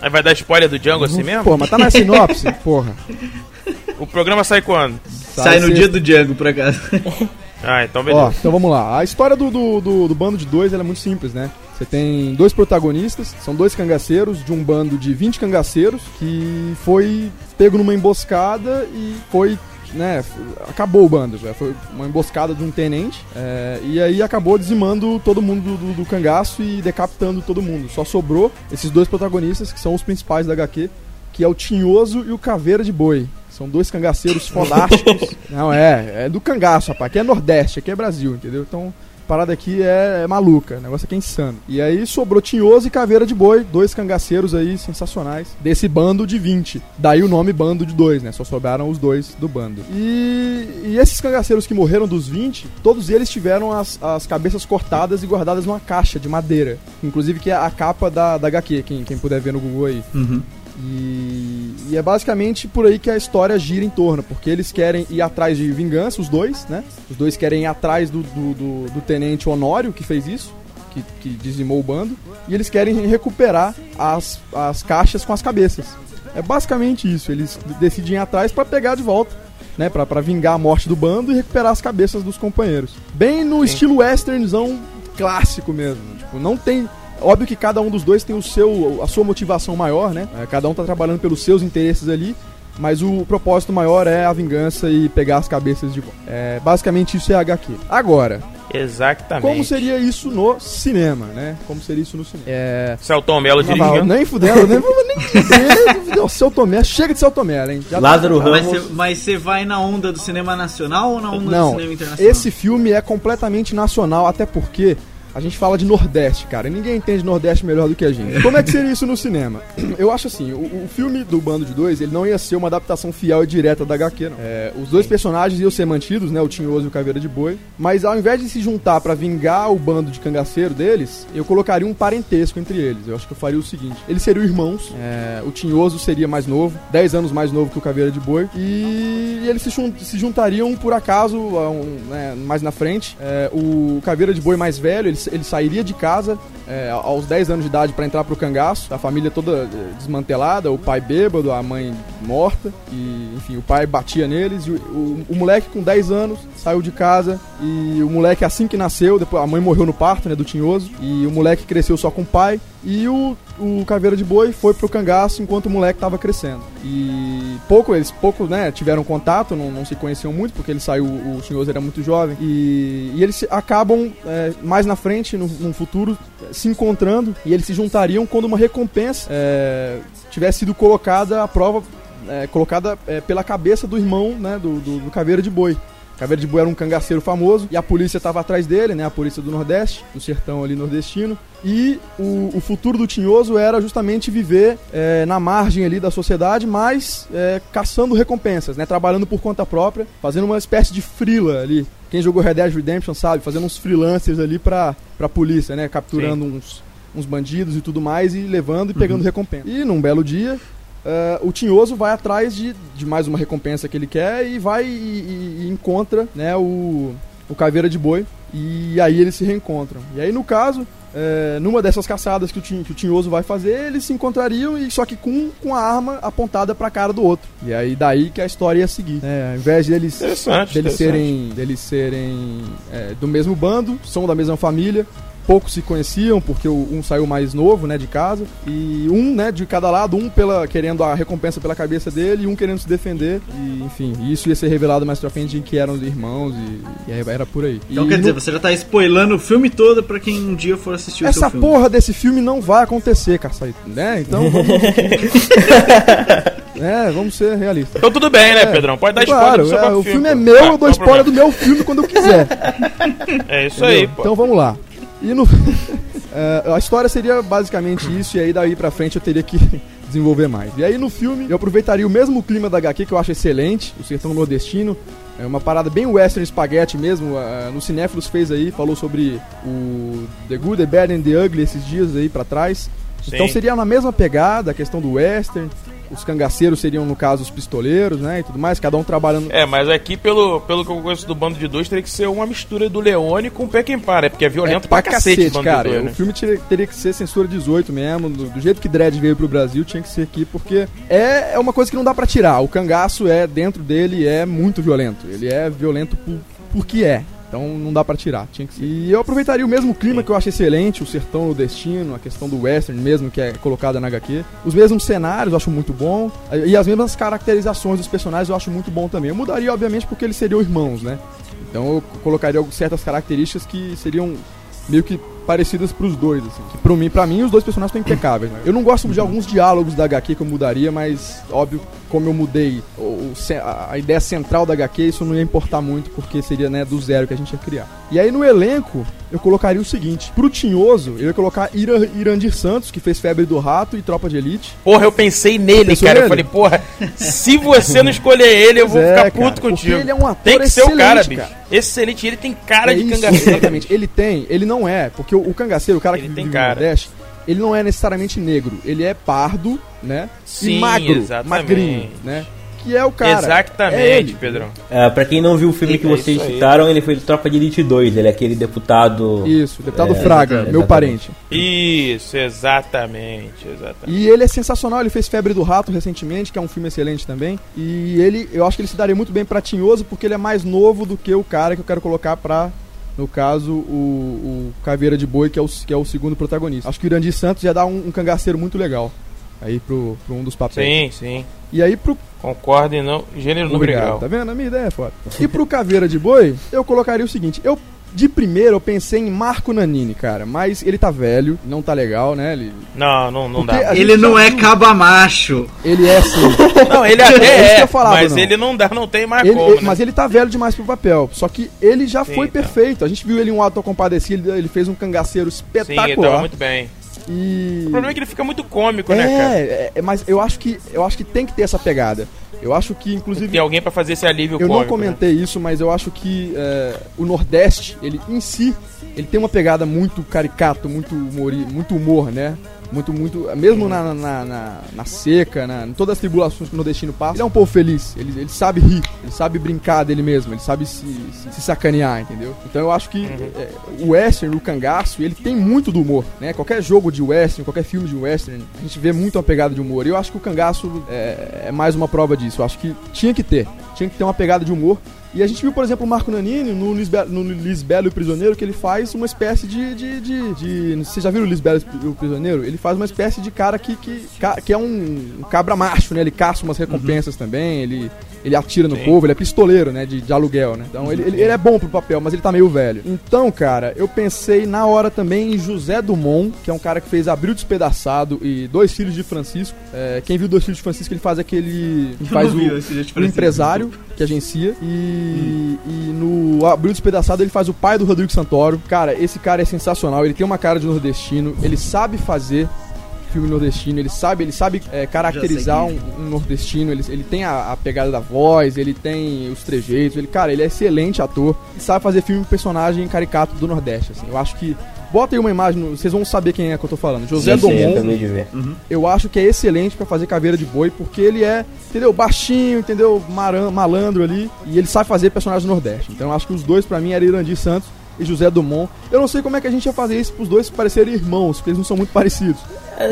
Aí vai dar spoiler do Django assim mesmo? pô, mas tá na sinopse, porra. O programa sai quando? Sai no sexta. dia do Django, por acaso. Ah, então Ó, beleza. então vamos lá. A história do, do, do- do bando de dois ela é muito simples, né? Você tem dois protagonistas, são dois cangaceiros de um bando de 20 cangaceiros que foi pego numa emboscada e foi. Né, acabou o bando, já foi uma emboscada de um tenente é, e aí acabou dizimando todo mundo do, do- cangaço e decapitando todo mundo. Só sobrou esses dois protagonistas que são os principais da HQ, que é o Tinhoso e o Caveira de Boi. São dois cangaceiros fodásticos. Não, é, é do cangaço, rapaz. Aqui é Nordeste, aqui é Brasil, entendeu? Então, parada aqui é, é maluca, o negócio aqui é insano. E aí sobrou Tinhoso e Caveira de Boi, dois cangaceiros aí sensacionais desse bando de 20. Daí o nome bando de dois, né? Só sobraram os dois do bando. E, e esses cangaceiros que morreram dos 20, todos eles tiveram as, as cabeças cortadas e guardadas numa caixa de madeira. Inclusive que é a capa da, da HQ, quem, quem puder ver no Google aí. Uhum. E, e é basicamente por aí que a história gira em torno, porque eles querem ir atrás de vingança, os dois, né? Os dois querem ir atrás do, do, do- do tenente Honório, que fez isso, que, que dizimou o bando, e eles querem recuperar as, as caixas com as cabeças. É basicamente isso, eles decidem ir atrás pra pegar de volta. Né, pra, pra vingar a morte do bando e recuperar as cabeças dos companheiros. Bem no estilo westernnzão clássico mesmo. Tipo, não tem. Óbvio que cada um dos dois tem o seu, a sua motivação maior, né? É, Cada um tá trabalhando pelos seus interesses ali. Mas o propósito maior é a vingança e pegar as cabeças de volta. É, basicamente isso é HQ. Agora, Exatamente. como seria isso no cinema, né? Como seria isso no cinema? É. Celton Mello dirigindo. nem fudendo, nem, nem, nem Seu Tomé, chega de Seu Tomé, hein? Já tá- Lázaro Mas Ramos. Mas você vai na onda do cinema nacional ou na onda do Não, cinema internacional? esse filme é completamente nacional, até porque a gente fala de Nordeste, cara. e Ninguém entende Nordeste melhor do que a gente. Como é que seria isso no cinema? Eu acho assim, o, o filme do Bando de Dois, ele não ia ser uma adaptação fiel e direta da HQ, não. É, os dois personagens iam ser mantidos, né? O Tinhoso e o Caveira de Boi. Mas ao invés de se juntar pra vingar o bando de cangaceiro deles, eu colocaria um parentesco entre eles. Eu acho que eu faria o seguinte: eles seriam irmãos. é, o Tinhoso seria mais novo, 10 anos mais novo que o Caveira de Boi. E eles se, jun- se juntariam por acaso, um, né, mais na frente. É, o Caveira de Boi mais velho, ele, ele sairia de casa é, aos 10 anos de idade pra entrar pro cangaço. A família toda é, desmantelada, o pai bêbado, a mãe morta. E, enfim, o pai batia neles. O, o- o moleque com 10 anos saiu de casa. E o moleque, assim que nasceu, depois a mãe morreu no parto, né, do Tinhoso. E o moleque cresceu só com o pai. E o, o Caveira de Boi foi pro cangaço enquanto o moleque tava crescendo. E pouco, eles pouco, né, tiveram contato, não, não se conheciam muito, porque ele saiu, o Tinhoso era muito jovem. E, e eles acabam, é, mais na frente, no, no futuro, se encontrando. E eles se juntariam quando uma recompensa é, tivesse sido colocada à prova, é, colocada é, pela cabeça do irmão, né, do, do, do Caveira de Boi. Caveira de Boi era um cangaceiro famoso e a polícia estava atrás dele, né? A polícia do Nordeste, do sertão ali nordestino. E o, o futuro do Tinhoso era justamente viver é, na margem ali da sociedade, mas é, caçando recompensas, né? Trabalhando por conta própria, fazendo uma espécie de frila ali. Quem jogou Red Dead Redemption sabe, fazendo uns freelancers ali pra, pra polícia, né? Capturando uns, uns bandidos e tudo mais e levando e pegando recompensa. E num belo dia, Uh, o Tinhoso vai atrás de, de mais uma recompensa que ele quer e vai e, e- e encontra né, o, o Caveira de Boi. E aí eles se reencontram. E aí, no caso, é, numa dessas caçadas que o, Tin- que o Tinhoso vai fazer, eles se encontrariam, e só que com, com a arma apontada pra cara do outro. E aí daí que a história ia seguir. É, ao invés deles, Interessante, deles interessante. serem, deles serem é, do mesmo bando, são da mesma família, poucos se conheciam porque um saiu mais novo, né, de casa e um, né, de cada lado, um pela querendo a recompensa pela cabeça dele e um querendo se defender e enfim, isso ia ser revelado mais pra frente de que eram os irmãos e, e aí era por aí. Então E quer no- dizer, você já tá spoilando o filme todo pra quem um dia for assistir o essa seu filme. porra desse filme não vai acontecer, Caçaí, né? Então vamos É, vamos ser realistas. Então tudo bem, né, É, Pedrão? Pode dar claro, spoiler do seu é, próprio o filme é pô. meu, Tá, eu dou spoiler do problema. meu filme quando eu quiser. É isso aí, Entendeu? pô. Então vamos lá. E no. É, a história seria basicamente isso, e aí daí pra frente eu teria que desenvolver mais. E aí no filme eu aproveitaria o mesmo clima da HQ que eu acho excelente, o sertão nordestino. É uma parada bem western spaghetti mesmo. ah, no Cinéfilos fez aí, falou sobre o The Good, The Bad and The Ugly esses dias aí pra trás. Então Sim. seria na mesma pegada, a questão do western. Os cangaceiros seriam, no caso, os pistoleiros, né? E tudo mais, cada um trabalhando. É, mas aqui, pelo, pelo que eu conheço do Bando de Dois, teria que ser uma mistura do Leone com o Peckinpah, né? Porque é violento pra, cacete, o Bando cara. Dois, O né? filme teria, teria que ser censura 18 mesmo, do, do jeito que Dredd veio pro Brasil, tinha que ser aqui, porque é, é uma coisa que não dá pra tirar. O cangaço é, dentro dele, é muito violento. Ele é violento por, porque é. Então não dá pra tirar, tinha que ser. E eu aproveitaria o mesmo clima que eu acho excelente, o sertão, o destino, a questão do western mesmo, que é colocada na HQ. Os mesmos cenários eu acho muito bom. E as mesmas caracterizações dos personagens eu acho muito bom também. Eu mudaria, obviamente, porque eles seriam irmãos, né? Então eu colocaria certas características que seriam meio que parecidas pros dois, assim. Que pra mim, pra mim, os dois personagens estão impecáveis. né? Eu não gosto de alguns diálogos da HQ que eu mudaria, mas óbvio, como eu mudei o, a, ideia central da HQ, isso não ia importar muito, porque seria né, do zero que a gente ia criar. E aí no elenco, eu colocaria o seguinte: pro Tinhoso, eu ia colocar Ira, Irandir Santos, que fez Febre do Rato e Tropa de Elite. Porra, eu pensei nele, Pensou cara. Eu nele? falei, porra, se você não escolher ele, eu vou é, ficar cara, puto porque contigo. ele é um ator tem que ser o cara, bicho. cara. Excelente, ele tem cara É de isso, cangaceiro. Exatamente. Ele tem, ele não é, porque o, o cangaceiro, o cara Ele que tem vive cara. no Nordeste, ele não é necessariamente negro. Ele é pardo, né? Sim, e magro, exatamente. magrinho, né? Que é o cara. É Exatamente, ele. Pedrão. Ah, pra quem não viu o filme que É vocês citaram, ele foi do Tropa de Elite 2. Ele é aquele deputado. Isso, deputado É, Fraga, exatamente. meu parente. Isso, exatamente, exatamente. E ele é sensacional, ele fez Febre do Rato recentemente, que é um filme excelente também. E ele, eu acho que ele se daria muito bem pra Tinhoso, porque ele é mais novo do que o cara que eu quero colocar pra, no caso, o, o Caveira de Boi, que é o, que é o segundo protagonista. Acho que o Irandir Santos ia dar um, um cangaceiro muito legal aí pro, pro um dos papéis. Sim, sim. E aí pro Concordo e não. Gênero Obrigado. grau. Tá vendo? A minha ideia é foda. E pro Caveira de Boi, eu colocaria o seguinte: eu. De primeiro eu pensei em Marco Nanini, cara, mas ele tá velho, não tá legal, né? Ele, Não, não, não Porque dá. Ele não é cabamacho. ele é assim. Não, ele É isso até que é, eu falava, mas não. ele não dá, não tem mais Ele- como, ele- né? Mas ele tá velho demais pro papel. Só que ele já Sim, foi então. perfeito. A gente viu ele em um ato compadecido, ele, fez um cangaceiro Sim, ele espetacular. tava muito bem. E. O problema é que ele fica muito cômico, né, cara? é, é, mas eu acho que eu acho que tem que ter essa pegada. Eu acho que inclusive Tem alguém pra fazer esse alívio Eu cômico. não comentei isso, mas eu acho que é, o Nordeste, ele em si, ele tem uma pegada muito caricato, muito humor, muito humor, né? Muito, muito. Mesmo na, na, na, na seca, na, em todas as tribulações que o nordestino passa, ele é um povo feliz. Ele, ele sabe rir, ele sabe brincar dele mesmo, ele sabe se, se, se sacanear, entendeu? Então eu acho que é, o western, o cangaço, ele tem muito do humor, né? Qualquer jogo de western, qualquer filme de western, a gente vê muito uma pegada de humor. E eu acho que o cangaço é, é mais uma prova disso. Eu acho que tinha que ter. Tinha que ter uma pegada de humor. E a gente viu, por exemplo, o Marco Nanini no Lisbelo, no Lisbelo e o Prisioneiro, que ele faz uma espécie de. de, de, de Vocês já viram o Lisbelo e o Prisioneiro? Ele faz uma espécie de cara que, que, que é um, cabra macho, né? Ele caça umas recompensas também, ele, ele atira no Sim. povo, ele é pistoleiro, né? De, de aluguel, né? Então ele, ele, ele é bom pro papel, mas ele tá meio velho. Então, cara, eu pensei na hora também em José Dumont, que é um cara que fez Abril Despedaçado e Dois Filhos de Francisco. É, quem viu Dois Filhos de Francisco, ele faz aquele. Eu faz o, o Francisco. Que agencia. E, e no Abril Despedaçado ele faz o pai do Rodrigo Santoro. Cara, esse cara é sensacional. Ele tem uma cara de nordestino. Ele sabe fazer filme nordestino. Ele sabe, ele sabe é, caracterizar um, um nordestino. Ele, ele tem a, a pegada da voz. Ele tem os trejeitos. Ele, cara, ele é excelente ator. Ele sabe fazer filme com personagem caricato do Nordeste. Assim. Eu acho que Bota aí uma imagem, vocês vão saber quem é que eu tô falando. José Sim, sim, eu Domon, de ver. eu acho que é excelente pra fazer caveira de boi, porque ele é, entendeu, baixinho, entendeu, maran- malandro ali, e ele sabe fazer personagem do Nordeste. Então eu acho que os dois pra mim eram Irandir Santos e José Dumont. Eu não sei como é que a gente ia fazer isso pros dois parecerem irmãos, porque eles não são muito parecidos.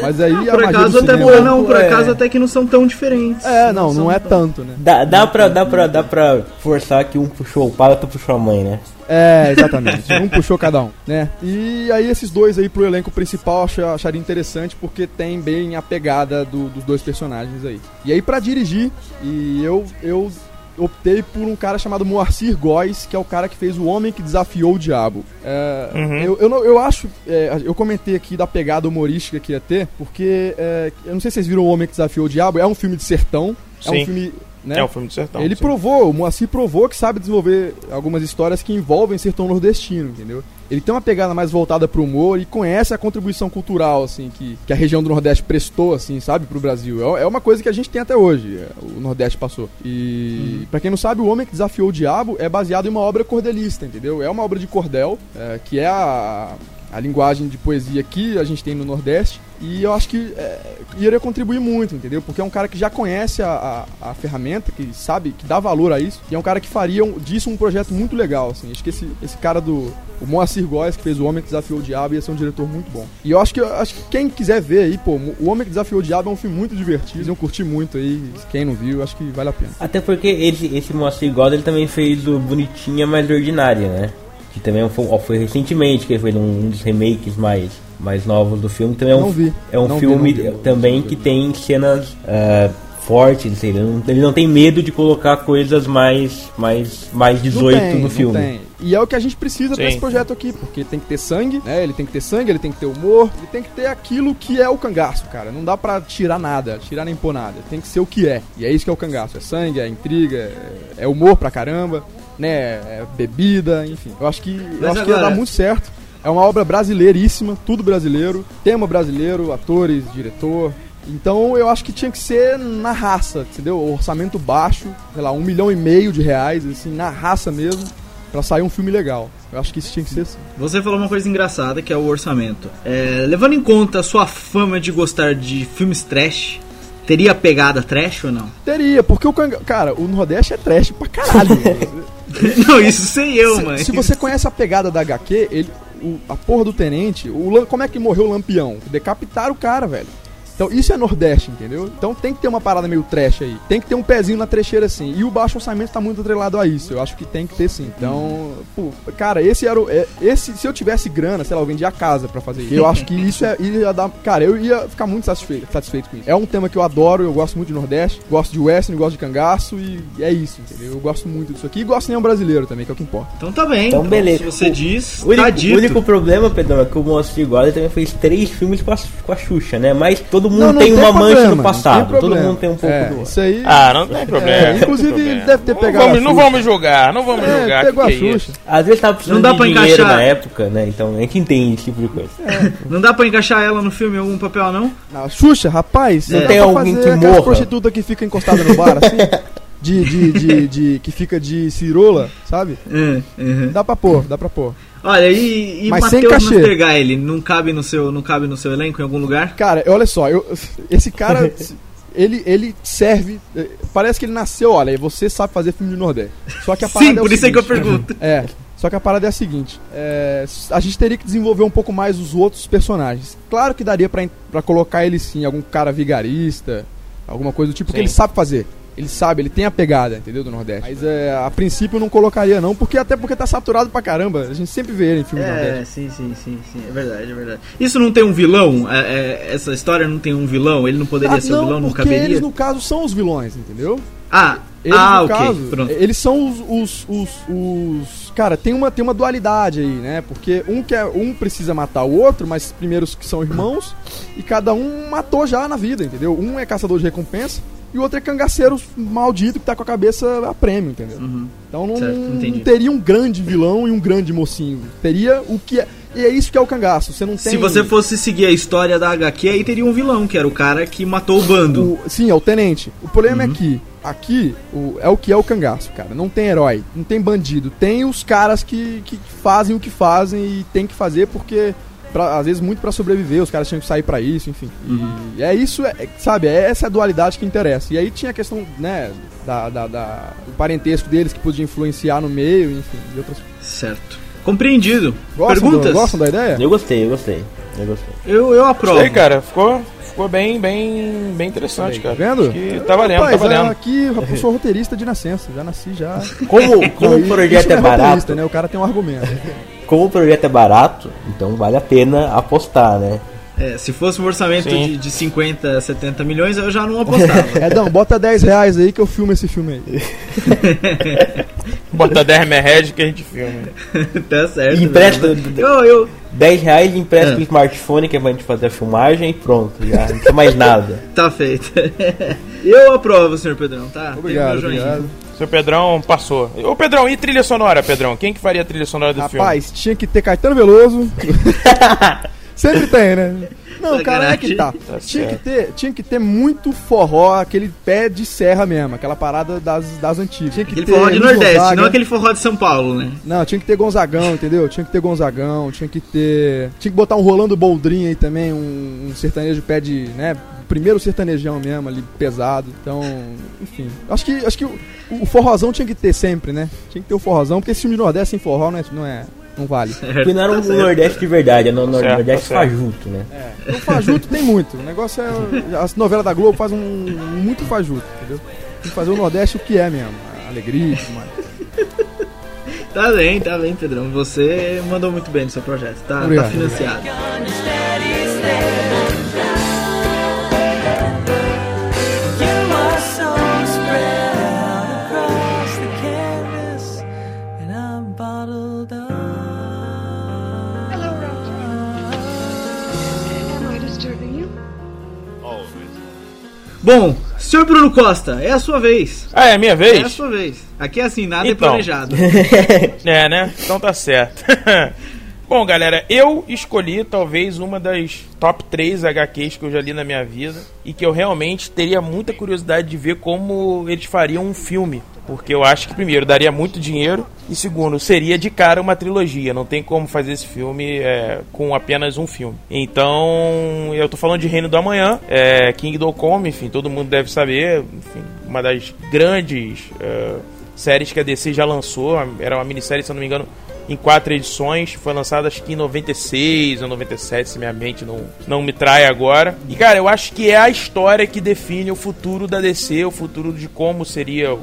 Mas aí a Por acaso até cinema... não, por É. acaso até que não são tão diferentes. É, não, não são é tão- tanto, né? Dá, dá, pra, dá, pra, dá pra forçar que um puxou o pai, outro puxou a mãe, né? É, exatamente. um puxou cada um, né? E aí esses dois aí pro elenco principal eu acha- acharia interessante porque tem bem a pegada do- dos dois personagens aí. E aí pra dirigir, e eu eu optei por um cara chamado Moacir Góes, que é o cara que fez O Homem que Desafiou o Diabo. É, Uhum. eu, eu, não- eu acho, é, eu comentei aqui da pegada humorística que ia ter, porque é, eu não sei se vocês viram O Homem que Desafiou o Diabo, é um filme de sertão, é um Sim. filme... Né? É o filme do sertão. Ele sim. provou, o Moacir provou que sabe desenvolver algumas histórias que envolvem sertão nordestino, entendeu? Ele tem uma pegada mais voltada pro humor e conhece a contribuição cultural, assim, que, que a região do Nordeste prestou, assim, sabe, pro Brasil. É, é uma coisa que a gente tem até hoje, é, o Nordeste passou. E, pra quem não sabe, O Homem que Desafiou o Diabo é baseado em uma obra cordelista, entendeu? É uma obra de cordel, é, que é a... a linguagem de poesia que a gente tem no Nordeste. E eu acho que é, iria contribuir muito, entendeu? Porque é um cara que já conhece a, a, a ferramenta, que sabe, que dá valor a isso. E é um cara que faria um- disso um projeto muito legal, assim. Acho que esse, esse cara do... O Moacir Góes, que fez O Homem que Desafiou o Diabo, ia ser um diretor muito bom. E eu acho que, eu acho que quem quiser ver aí, pô, O Homem que Desafiou o Diabo é um filme muito divertido. Eles iam curtir muito aí. Quem não viu, acho que vale a pena. Até porque esse, esse Moacir God ele também fez o Bonitinha Mais Ordinária, né? Que também foi, ó, foi recentemente, que foi um dos remakes mais, mais novos do filme. Também é um, Não vi. é um Não vi, filme não vi. também que tem cenas ah, fortes, ele não, ele não tem medo de colocar coisas mais, mais, mais 18 não tem, no não filme. tem. E é o que a gente precisa pra Sim. esse projeto aqui, porque tem que ter sangue, né? Ele tem que ter sangue, ele tem que ter humor, ele tem que ter aquilo que é o cangaço, cara. Não dá pra tirar nada, tirar nem pôr nada. Tem que ser o que é. E é isso que é o cangaço. É sangue, é intriga, é, é humor pra caramba, né? É bebida, enfim. Eu acho que, eu acho que ia dar muito certo. É uma obra brasileiríssima, tudo brasileiro, tema brasileiro, atores, diretor. Então eu acho que tinha que ser na raça, entendeu? Orçamento baixo, sei lá, um milhão e meio de reais, assim, na raça mesmo, pra sair um filme legal. Eu acho que isso tinha que ser assim. Você falou uma coisa engraçada que é o orçamento. É, levando em conta a sua fama de gostar de filmes trash, teria pegada trash ou não? Teria, porque o canga... Cara, o Nordeste é trash pra caralho. não, isso sei eu, mano. se você conhece a pegada da HQ, ele, o- a porra do tenente, o, como é que morreu o Lampião? Decapitaram o cara, velho. Então isso é Nordeste, entendeu? Então tem que ter uma parada meio trash aí. Tem que ter um pezinho na trecheira assim. E o baixo orçamento tá muito atrelado a isso. Eu acho que tem que ter sim. Então, pô, cara, esse era o. é- esse, se eu tivesse grana, sei lá, eu vendia a casa pra fazer isso. Eu acho que isso é, ia dar. Cara, eu ia ficar muito satisfeito, satisfeito com isso. É um tema que eu adoro, eu gosto muito de Nordeste, gosto de Western, gosto de cangaço e é isso, entendeu? Eu gosto muito disso aqui. E gosto nem um brasileiro também, que é o que importa. Então tá bem. Então, beleza. Se você O- diz, O único, tá o dito. único problema, Pedrão, é que o Moacir God também fez três filmes com a, com a Xuxa, né? Mas todo mundo Não, não tem uma mancha problema, no não passado. tem Todo problema. mundo tem um pouco é, do. Isso aí. Ah, não tem problema. É, não tem inclusive, problema. deve ter Não pegado vamos- a Não vamos julgar, não vamos É, julgar. pegou a que que é Xuxa. Às vezes tava precisando Não dá de pra dinheiro encaixar. na época, né? Então a gente entende esse tipo de coisa. Não dá pra encaixar ela no filme em algum papel, não? Não, Xuxa, rapaz, Não tem alguém que morra? prostituta que fica encostada no bar, assim? De, de, de, de- que fica de cirola, sabe? É, uhum. Dá pra pôr, dá pra pôr. Olha, e, e Mas sem Matheus cachê. Nastergaile, não cabe no seu, não cabe no seu elenco em algum lugar? Cara, olha só, eu, esse cara, ele, ele serve. Parece que ele nasceu, olha, você sabe fazer filme de Nordeste. Só que a parada Sim, é o por isso é que eu seguinte, pergunto. É. Só que a parada é a seguinte: é, a gente teria que desenvolver um pouco mais os outros personagens. Claro que daria pra, pra colocar ele sim, algum cara vigarista, alguma coisa do tipo que Sim. ele sabe fazer. Ele sabe, ele tem a pegada, entendeu? Do Nordeste. Mas é, a princípio eu não colocaria, não, porque até porque tá saturado pra caramba. A gente sempre vê ele em filme do É, Nordeste. sim, sim, sim, sim, é verdade, é verdade. Isso não tem um vilão? É, é, essa história não tem um vilão? Ele não poderia Ah, ser o vilão, não porque caberia? eles, no caso, são os vilões, entendeu? Ah, Eles, ah ok, caso, pronto. eles são os, os, os, os- Cara, tem uma, tem uma dualidade aí, né? Porque um, quer, um precisa matar o outro, mas primeiro os que são irmãos, e cada um matou já na vida, entendeu? Um é caçador de recompensa e o outro é cangaceiro maldito que tá com a cabeça a prêmio, entendeu? Uhum. Então não, Certo, não teria um grande vilão e um grande mocinho. Teria o que é. E é isso que é o cangaço. Você não tem. Se você fosse seguir a história da HQ, aí teria um vilão, que era o cara que matou o bando. O- sim, é o tenente. O problema Uhum. é que aqui o- é o que é o cangaço, cara. Não tem herói, não tem bandido. Tem os caras que, que fazem o que fazem e tem que fazer porque. Pra- às vezes muito pra sobreviver, os caras tinham que sair pra isso, enfim. Uhum. E é isso, é- sabe? É essa a dualidade que interessa. E aí tinha a questão, né, da, da- da- do parentesco deles que podia influenciar no meio, enfim, e outras Certo. Compreendido. Gostam, Perguntas? do, gostam da ideia? Eu gostei, eu gostei. Eu gostei. Eu, eu aprovo. Sei, cara, ficou, ficou bem, bem, bem interessante, Tá cara. vendo? Acho que tá valendo, Rapaz, tá valendo. aqui eu sou roteirista de nascença, já nasci já. Como, como o projeto é roteirista, barato, né? O cara tem um argumento. Como o projeto é barato, então vale a pena apostar, né? É, se fosse um orçamento Sim. de, de 50, 70 milhões, eu já não apostava. Edão, bota 10 reais aí que eu filmo esse filme aí. Bota 10 merread que a gente filma. tá certo. Empresta né? Eu, eu, 10 reais, empresta É. o smartphone que é pra gente fazer a filmagem e pronto, já não precisa mais nada. tá feito. eu aprovo, senhor Pedrão, tá? Obrigado, obrigado. Seu Pedrão passou. Ô Pedrão, e trilha sonora, Pedrão? Quem que faria a trilha sonora do filme? Rapaz, tinha que ter Caetano Veloso. Sempre tem, né? Não, cara, é que tá. Tá tinha, que ter, tinha que ter muito forró, aquele pé de serra mesmo, aquela parada das, das antigas. Tinha que Aquele ter forró de Nordeste, Gonzaga. não aquele forró de São Paulo, né? Não, tinha que ter Gonzagão, entendeu? Tinha que ter Gonzagão, tinha que ter. Tinha que botar um Rolando Boldrin aí também, um, um sertanejo de pé de. né? Primeiro sertanejão mesmo, ali, pesado. Então, enfim. Acho que, acho que o, o forrozão tinha que ter sempre, né? Tinha que ter o forrozão, porque esse filme de Nordeste sem forró não é. Não, é, não vale. Porque não era um Nordeste de verdade, era um certo, Nordeste tá certo. fajuto, né? O fajuto tem muito. O negócio é. As novelas da Globo fazem um, muito fajuto, entendeu? Tem que fazer o Nordeste o que é mesmo. Alegria e mais. Tá bem, tá bem, Pedrão. Você mandou muito bem no seu projeto. Tá, tá Obrigado. financiado. Am Bom, senhor Bruno Costa, é a sua vez. Ah, é a minha É a vez? sua vez. Aqui é assim, nada é Então. planejado. É, né? Então tá certo. Bom, galera, eu escolhi talvez uma das top 3 HQs que eu já li na minha vida e que eu realmente teria muita curiosidade de ver como eles fariam um filme. Porque eu acho que, primeiro, daria muito dinheiro e, segundo, seria de cara uma trilogia. Não tem como fazer esse filme é, com apenas um filme. Então, eu tô falando de Reino do Amanhã, é, Kingdom Come, enfim, todo mundo deve saber. Enfim, uma das grandes é, séries que a DC já lançou. Era uma minissérie, se eu não me engano, em quatro edições. Foi lançada acho que em 96 ou 97, se minha mente não, não me trai agora. E cara, eu acho que é a história que define o futuro da DC, o futuro de como seria.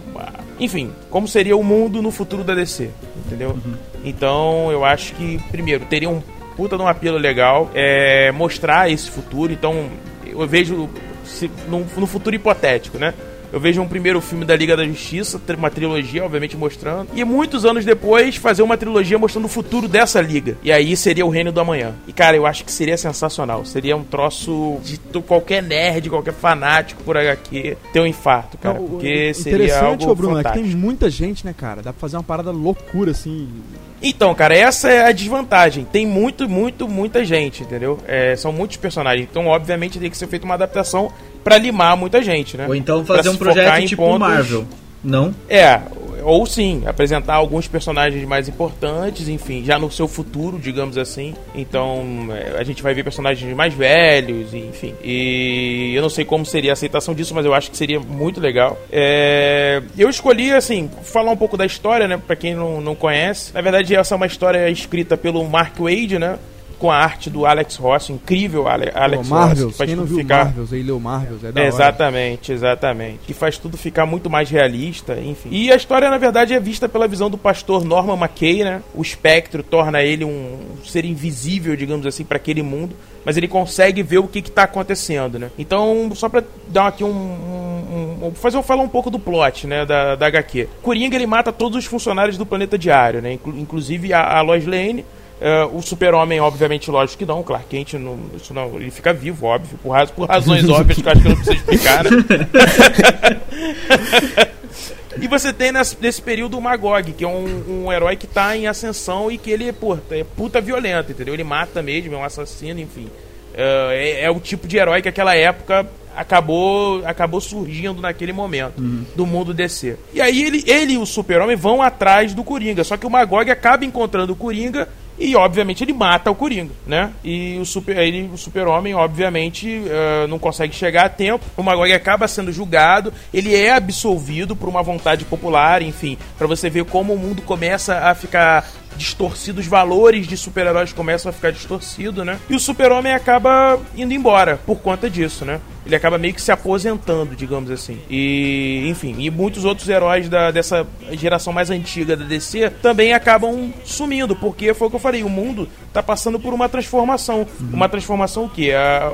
Enfim, como seria o mundo no futuro da DC. Entendeu? Então eu acho que, primeiro, teria um puta de um apelo legal é, mostrar esse futuro. Então eu vejo se, no, no futuro hipotético, né? Eu vejo um primeiro filme da Liga da Justiça, uma trilogia, obviamente, mostrando. E muitos anos depois, fazer uma trilogia mostrando o futuro dessa liga. E aí seria o Reino do Amanhã. E, cara, eu acho que seria sensacional. Seria um troço de qualquer nerd, qualquer fanático por HQ ter um infarto, cara. Não, porque seria interessante, algo ô Bruno, é que fantástico. tem muita gente, né, cara? Dá pra fazer uma parada loucura, assim. Então, cara, essa é a desvantagem. Tem muito, muito, muita gente, entendeu? É, são muitos personagens. Então, obviamente, tem que ser feita uma adaptação pra limar muita gente, né? Ou então Pra fazer um se focar projeto tipo pontos- Marvel. Não? É, ou sim, apresentar alguns personagens mais importantes, enfim, já no seu futuro, digamos assim. Então, é, a gente vai ver personagens mais velhos, enfim. E eu não sei como seria a aceitação disso, mas eu acho que seria muito legal. É, eu escolhi, assim, falar um pouco da história, né, pra quem não, não conhece. Na verdade, essa é uma história escrita pelo Mark Wade, né? Com a arte do Alex Ross, incrível Ale- Alex Pô, Ross. Marvels, que faz quem não tudo viu ficar Marvels aí, leu Marvels, é da hora. Exatamente, exatamente. Que faz tudo ficar muito mais realista, enfim. E a história, na verdade, é vista pela visão do pastor Norman McKay, né? O espectro torna ele um ser invisível, digamos assim, para aquele mundo, mas ele consegue ver o que está acontecendo, né? Então, só pra dar aqui um. um- um- fazer eu falar um pouco do plot, né? Da, da HQ. Coringa ele mata todos os funcionários do planeta diário, né? Inclu- inclusive a, a Lois Lane. É, o super-homem, obviamente, lógico que não. O Clark Kent, não, isso não, ele fica vivo, óbvio. Por, raz- por razões óbvias que eu acho que eu não preciso explicar, né? E você tem nesse, nesse período o Magog, que é um, um herói que tá em ascensão e que ele pô, é puta violento, entendeu? Ele mata mesmo, é um assassino, enfim. É, é- é o tipo de herói que aquela época acabou acabou surgindo naquele momento do mundo DC. E aí ele, ele e o Super-Homem vão atrás do Coringa, só que o Magog acaba encontrando o Coringa e obviamente ele mata o Coringa, né? E o super ele, o Super-Homem obviamente eh, não consegue chegar a tempo. O Magog acaba sendo julgado, ele é absolvido por uma vontade popular, enfim, pra você ver como o mundo começa a ficar distorcido, os valores de super-heróis começam a ficar distorcidos, né? E o super-homem acaba indo embora por conta disso, né? Ele acaba meio que se aposentando, digamos assim. E, enfim, e muitos outros heróis da, dessa geração mais antiga da DC também acabam sumindo, porque foi o que eu falei, o mundo tá passando por uma transformação. Uma transformação o quê? A,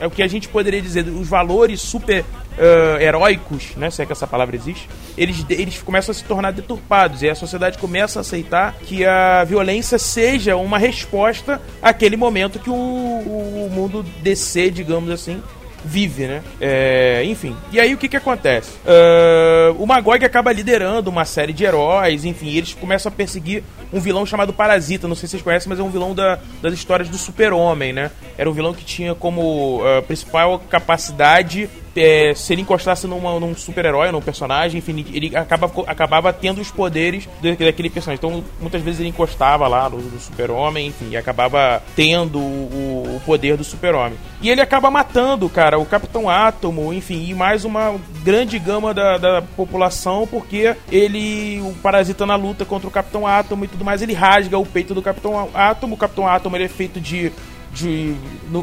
é o que a gente poderia dizer, os valores super ah, heróicos, né, se é que essa palavra existe, eles, eles começam a se tornar deturpados e a sociedade começa a aceitar que a violência seja uma resposta àquele momento que o, o mundo DC, digamos assim, vive, né? É, enfim. E aí o que que acontece? Ah, o Magog acaba liderando uma série de heróis, enfim, eles começam a perseguir um vilão chamado Parasita. Não sei se vocês conhecem, mas é um vilão da- das histórias do Super-Homem, né? Era um vilão que tinha como ah, principal capacidade é, se ele encostasse numa- num super-herói, num personagem, enfim, ele acaba, acabava tendo os poderes da- daquele personagem. Então, muitas vezes ele encostava lá no, no super-homem, enfim, e acabava tendo o, o poder do super-homem. E ele acaba matando, cara, o Capitão Átomo, enfim, e mais uma grande gama da, da população, porque ele, o parasita na luta contra o Capitão Átomo e tudo mais, ele rasga o peito do Capitão Átomo. O Capitão Átomo ele é feito de, de,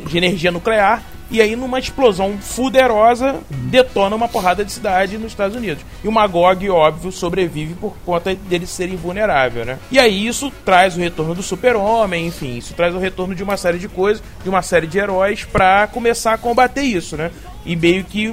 de energia nuclear. E aí, numa explosão fuderosa, detona uma porrada de cidade nos Estados Unidos. E o Magog, óbvio, sobrevive por conta dele ser invulnerável, né? E aí isso traz o retorno do super-homem, enfim, isso traz o retorno de uma série de coisas, de uma série de heróis pra começar a combater isso, né? E meio que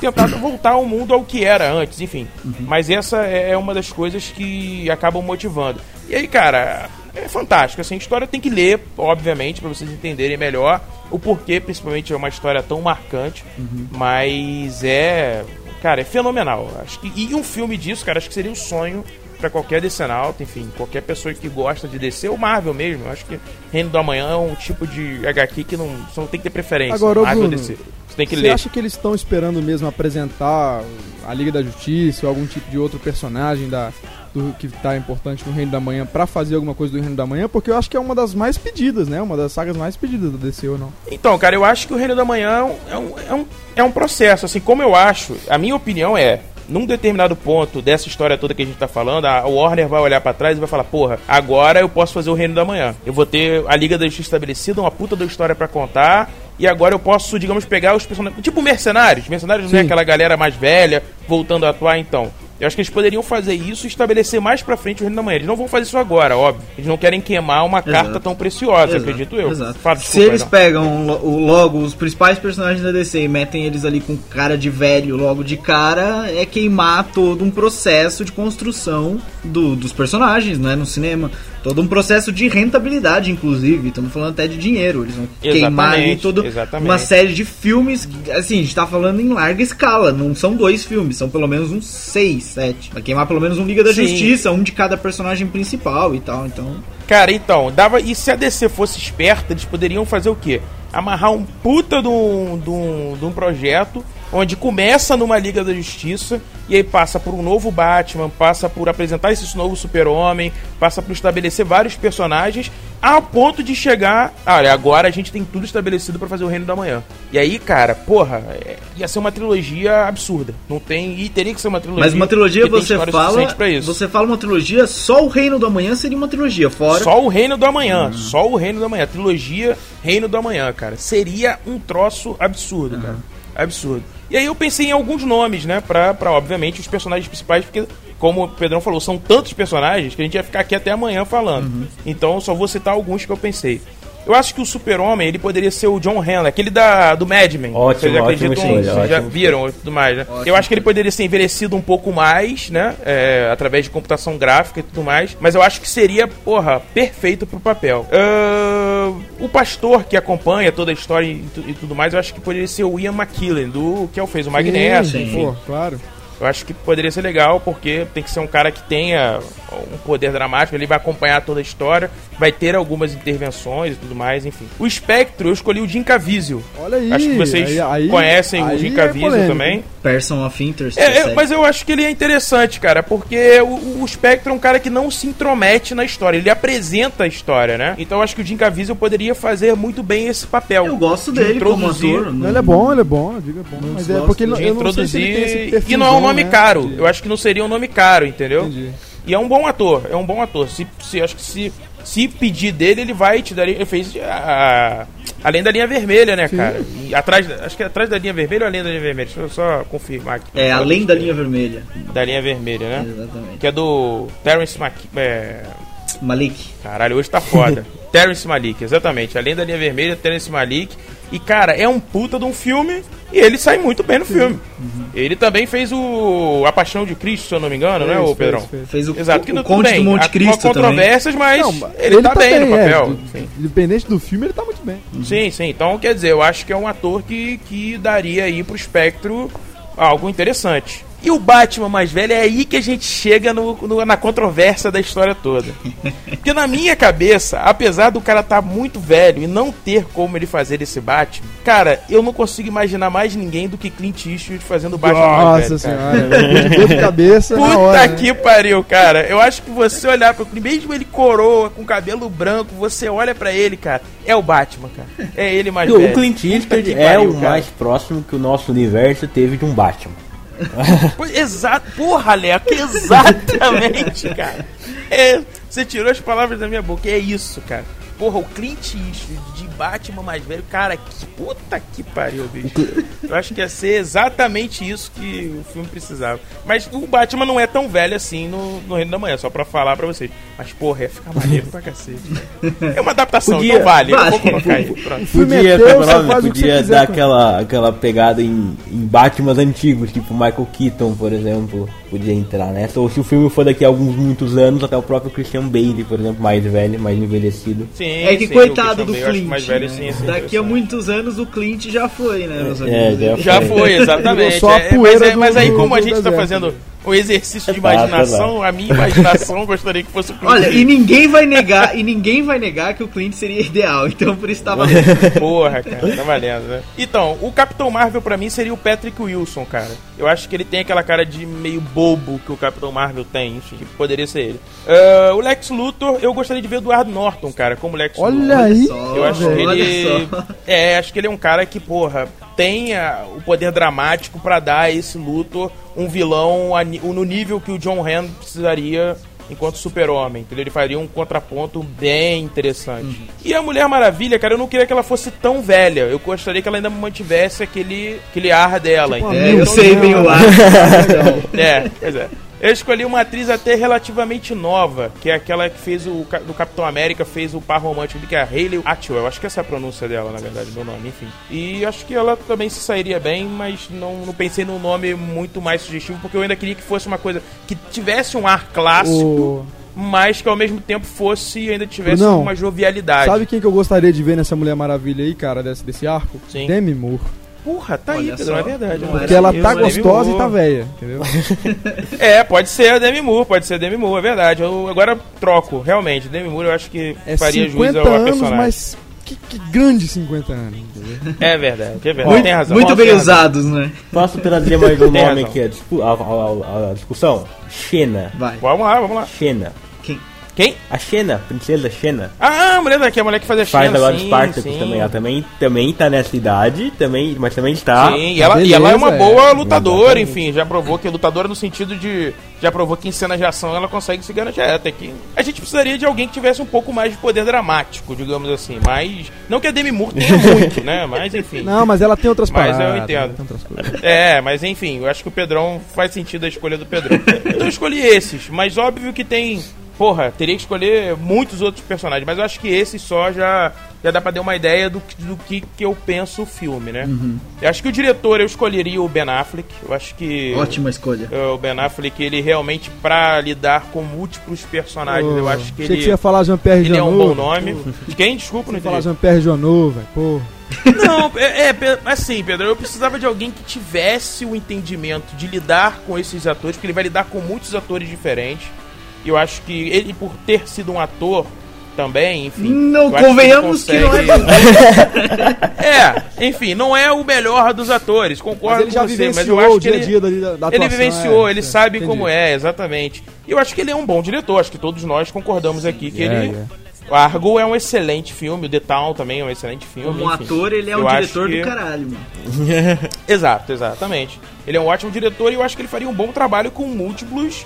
tentar voltar ao mundo ao que era antes, enfim. Mas essa é uma das coisas que acabam motivando. E aí, cara, é fantástico. Assim, a história tem que ler, obviamente, pra vocês entenderem melhor o porquê, principalmente é uma história tão marcante. Mas é. Cara, é fenomenal. Acho que, e um filme disso, cara, acho que seria um sonho pra qualquer decenalta, enfim, qualquer pessoa que gosta de DC, ou Marvel mesmo. Acho que Reino do Amanhã é um tipo de HQ que não, não tem que ter preferência. Agora, Marvel Bruno, DC. Você tem que Você ler. acha que eles estão esperando mesmo apresentar a Liga da Justiça ou algum tipo de outro personagem da, do, que tá importante no Reino da Manhã pra fazer alguma coisa do Reino da Manhã? Porque eu acho que é uma das mais pedidas, né? Uma das sagas mais pedidas da DC ou não? Então, cara, eu acho que o Reino da Manhã é um, é um, é um processo. Assim, como eu acho, a minha opinião é. Num determinado ponto dessa história toda que a gente tá falando, a Warner vai olhar pra trás e vai falar: Porra, agora eu posso fazer o Reino da Manhã. Eu vou ter a Liga da Justiça estabelecida, uma puta da história pra contar. E agora eu posso, digamos, pegar os personagens. Tipo Mercenários. Mercenários não é Sim. aquela galera mais velha voltando a atuar, então. Eu acho que eles poderiam fazer isso e estabelecer mais pra frente o Reino da Manhã. Eles não vão fazer isso agora, óbvio. Eles não querem queimar uma carta tão preciosa, Exato, acredito eu. exato. Fala, Se desculpa, eles Edão. pegam logo os principais personagens da DC e metem eles ali com cara de velho logo de cara, é queimar todo um processo de construção do- dos personagens, né, no cinema. Todo um processo de rentabilidade, inclusive. Estamos falando até de dinheiro. Eles vão queimar ali Exatamente, toda exatamente. uma série de filmes. que, Assim, a gente tá falando em larga escala. Não são dois filmes, são pelo menos uns seis, sete. Vai queimar pelo menos um Liga da Sim. Justiça, um de cada personagem principal e tal. Então. Cara, então, dava. E se a DC fosse esperta, eles poderiam fazer o quê? Amarrar um puta de um, de um, de um projeto onde começa numa Liga da Justiça e aí passa por um novo Batman, passa por apresentar esse novo Super-Homem, passa por estabelecer vários personagens, ao ponto de chegar. Olha, agora a gente tem tudo estabelecido pra fazer o Reino da Manhã. E aí, cara, porra, é, ia ser uma trilogia absurda. Não tem. E teria que ser uma trilogia. Mas uma trilogia você fala. Você fala uma trilogia, só o Reino do Amanhã seria uma trilogia. Fora. Só o Reino do Amanhã. Só o Reino do Amanhã. Trilogia Reino do Amanhã, cara. Seria um troço absurdo, cara. Absurdo. E aí eu pensei em alguns nomes, né? Pra, pra, obviamente, os personagens principais, porque, como o Pedrão falou, são tantos personagens que a gente ia ficar aqui até amanhã falando. Então eu só vou citar alguns que eu pensei. Eu acho que o Super-Homem, ele poderia ser o John Henley, aquele da, do Mad Men. Ótimo, Vocês ótimo acreditam? Vocês já ótimo viram e tudo mais, né? Eu acho que ele poderia ser envelhecido um pouco mais, né? É, através de computação gráfica e tudo mais. Mas eu acho que seria, porra, perfeito pro papel. Ah, o pastor que acompanha toda a história e, e tudo mais, eu acho que poderia ser o Ian McKellen, do que é o fez o Magneto. Sim, enfim. Pô, claro. Eu acho que poderia ser legal, porque tem que ser um cara que tenha um poder dramático, ele vai acompanhar toda a história, vai ter algumas intervenções e tudo mais, enfim. O Espectro, eu escolhi o Jim Caviezel. Olha aí. Acho que vocês aí- aí- conhecem o aí Jim é Caviezel polêmico, também. Person of Interest. É, série. mas eu acho que ele é interessante, cara, porque o, o Spectre é um cara que não se intromete na história, ele apresenta a história, né? Então eu acho que o Jim Caviezel poderia fazer muito bem esse papel. Eu gosto de dele como introduzir- ator. Não, ele é bom, ele é bom, eu digo é bom. Mas é gosto porque ele, De eu não sei se ele tem esse introduzir. E não é um nome né, caro. Eu acho que não seria um nome caro, entendeu? Entendi. E é um bom ator, é um bom ator. Se, se acho que se, se pedir dele, ele vai te dar. Ele fez a, além da linha vermelha, né, Sim. cara? E atrás, da- acho que é atrás da linha vermelha ou além da linha vermelha? Deixa eu só confirmar aqui. É, além da linha vermelha. Da linha vermelha, né? Exatamente. Que é do Terrence Mac... É... Malik. Caralho, hoje tá foda. Terrence Malik, exatamente. Além da linha vermelha, Terrence Malik. E, cara, é um puta de um filme e ele sai muito bem no filme. Ele também fez o A Paixão de Cristo, se eu não me engano, né, Fez, ô Pedrão? fez, fez. Fez o, Exato, que o, não o tudo Conde bem. do Monte Há Cristo também. controvérsias, mas Não, ele, tá, bem, no é, papel. do- Sim. Independente do filme, ele tá muito bem. Sim, sim. Então, quer dizer, eu acho que é um ator que, que daria aí pro espectro algo interessante. E o Batman mais velho é aí que a gente chega no, no- na controvérsia da história toda. Porque na minha cabeça, apesar do cara estar muito velho e não ter como ele fazer esse Batman, cara, eu não consigo imaginar mais ninguém do que Clint Eastwood fazendo o Batman mais Nossa velho. cara. senhora, de dor de cabeça na Puta hora, né? que pariu, cara. Eu acho que você olhar pro Clint, mesmo ele coroa, com cabelo branco, você olha pra ele, cara, é o Batman, cara. É ele mais velho. O Clint Eastwood é pariu, o cara. mais próximo que o nosso universo teve de um Batman. Exato, porra, Leco, exatamente, cara. É, você tirou as palavras da minha boca, é isso, cara. Porra, o Clint Eastwood Batman mais velho, cara, que puta que pariu, bicho. Eu acho que ia ser exatamente isso que o filme precisava. Mas o Batman não é tão velho assim no, no Reino da Manhã, só pra falar pra vocês. Mas, porra, ia ficar maneiro pra cacete. É uma adaptação, Podia- então vale. Eu vou vale. colocar aí. Pronto. filme Podia, como é podia quiser dar aquela, aquela pegada em, em Batman antigos, tipo Michael Keaton, por exemplo, podia entrar nessa. Ou se o filme for daqui a alguns muitos anos, até o próprio Christian Bale, por exemplo, mais velho, mais envelhecido. Sim, É que sim, coitado do Bale, Clint. mais velho, né? sim, sim, Daqui a muitos anos o Clint já foi, né, meus É, já Já foi, exatamente. Só a É, mas, poeira é- mas do- aí, do- como a gente tá fazendo o exercício de Exato, imaginação, a minha imaginação gostaria que fosse o Clint Olha, e ninguém vai negar, e ninguém vai negar que o Clint seria ideal, então por isso tá valendo. Porra, cara, tá valendo, né? Então, o Capitão Marvel pra mim seria o Patrick Wilson, cara. Eu acho que ele tem aquela cara de meio bobo que o Capitão Marvel tem, enfim, poderia ser ele. Ah, o Lex Luthor, eu gostaria de ver o Eduardo Norton, cara, como Lex Luthor. Olha aí, só. Eu acho que Olha ele. É, acho que ele é um cara que, porra, tem o poder dramático pra dar a esse Luthor um vilão a no nível que o John Hamm precisaria enquanto super-homem. entendeu? Ele faria um contraponto bem interessante. Uhum. E a Mulher Maravilha, cara, eu não queria que ela fosse tão velha. Eu gostaria que ela ainda mantivesse aquele, aquele ar dela, Tipo, entendeu? É, eu Então, sei bem o ar. é, pois é. Eu escolhi uma atriz até relativamente nova, que é aquela que fez o do Capitão América, fez o par romântico, que é a Hayley Atwell. Acho que essa é a pronúncia dela, na verdade, meu nome, enfim. E acho que ela também se sairia bem, mas não, não pensei num nome muito mais sugestivo, porque eu ainda queria que fosse uma coisa que tivesse um ar clássico, O- mas que ao mesmo tempo fosse ainda tivesse Brunão, uma jovialidade. Sabe quem que eu gostaria de ver nessa Mulher Maravilha aí, cara, desse, desse arco? Sim. Demi Moore. Porra, tá aí, Olha Pedro, só. é verdade. Não né? Porque ela tá gostosa e tá velha, entendeu? É, pode ser a Demi Moore, pode ser a Demi Moore, é verdade. Eu agora troco, realmente. Demi Moore eu acho que É faria juiz 50 ao anos, personagem. mas que, que grande 50 anos, entendeu? É verdade, é verdade. Muito, tem razão. muito bem usados, né? Posso trazer mais um nome aqui, a- a- a- a discussão? Xena. Vai. Vamos lá, vamos lá. Xena. Quem? A Xena, princesa Xena. Ah, a mulher daqui, a mulher que faz a Faz Xena, agora sim, Spartacus sim. também. Ela também, também tá nessa idade, também, mas também está. Sim, e ela, e beleza, ela é uma é. boa lutadora, Exatamente. enfim, já provou que é lutadora no sentido de. Já provou que em cenas de ação ela consegue se garantir. É, até que a gente precisaria de alguém que tivesse um pouco mais de poder dramático, digamos assim. Mas. Não que a Demi Moore tenha muito, né? Mas enfim. Não, mas ela tem outras Mas eu paradas. entendo. Tem outras coisas. É, mas enfim, eu acho que o Pedrão faz sentido a escolha do Pedrão. Então eu escolhi esses, mas óbvio que tem. Porra, teria que escolher muitos outros personagens, mas eu acho que esses só já, já dá pra dar uma ideia do, que- do que, que eu penso o filme, né? Eu acho que o diretor eu escolheria o Ben Affleck. Eu acho que. Ótima escolha. é, O Ben Affleck, ele realmente, pra lidar com múltiplos personagens, eu acho que Achei que ele, você ia falar Jean-Pierre ele é um bom nome. Quem? Desculpa, não ia falar entendi. Jean-Pierre Janot, velho. Porra. Não, é, é, assim, Pedro, eu precisava de alguém que tivesse o entendimento de lidar com esses atores, porque ele vai lidar com muitos atores diferentes. E eu acho que ele, por ter sido um ator também, enfim. Não acho que convenhamos ele que não é consegue- É, enfim, não é o melhor dos atores, Mas concordo ele com você, mas vivenciou eu acho o que dia a ele, dia dali da, da ele atuação, vivenciou, é, ele é, sabe entendi. como é, exatamente. E eu acho que ele é um bom diretor, acho que todos nós concordamos aqui que ele. O Argo é um excelente filme, o The Town também é um excelente filme. Como enfim. ator, ele é um Eu diretor que- do caralho, mano. Exato, exatamente. Ele é um ótimo diretor e eu acho que ele faria um bom trabalho com múltiplos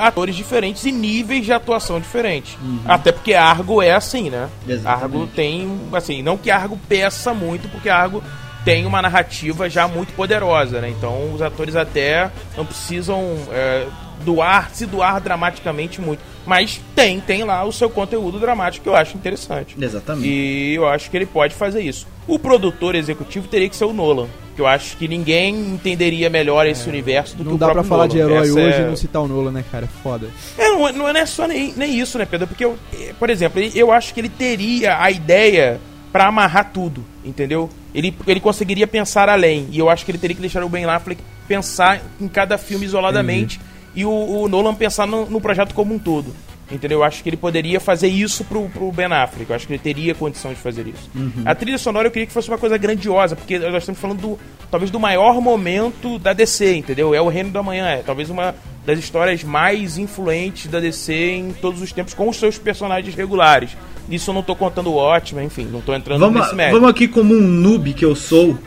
atores diferentes e níveis de atuação diferentes. Até porque Argo é assim, né? Exatamente. Argo tem, assim, não que Argo peça muito, porque Argo tem uma narrativa já muito poderosa, né? Então os atores até não precisam é, doar, se doar dramaticamente muito. Mas tem, tem lá o seu conteúdo dramático que eu acho interessante. Exatamente. E eu acho que ele pode fazer isso. O produtor executivo teria que ser o Nolan. Que eu acho que ninguém entenderia melhor esse universo do que Não o dá pra próprio falar Nolan. de herói Essa hoje é- e não citar o Nolan, né, cara? Foda. é, não, é- não é só nem, nem isso, né, Pedro? Porque, eu, por exemplo, eu acho que ele teria a ideia pra amarrar tudo, entendeu? Ele, ele conseguiria pensar além. E eu acho que ele teria que deixar o Ben Affleck pensar em cada filme isoladamente e o, o Nolan pensar no, no projeto como um todo. Entendeu? Eu acho que ele poderia fazer isso pro, pro Ben Affleck. Eu acho que ele teria condição de fazer isso. A trilha sonora eu queria que fosse uma coisa grandiosa, porque nós estamos falando do, talvez do maior momento da DC, entendeu? É o Reino da Manhã, é talvez uma das histórias mais influentes da DC em todos os tempos, com os seus personagens regulares. Isso eu não tô contando o ótimo, enfim, não tô entrando Vamos, nesse mérito. vamos aqui como um noob que eu sou.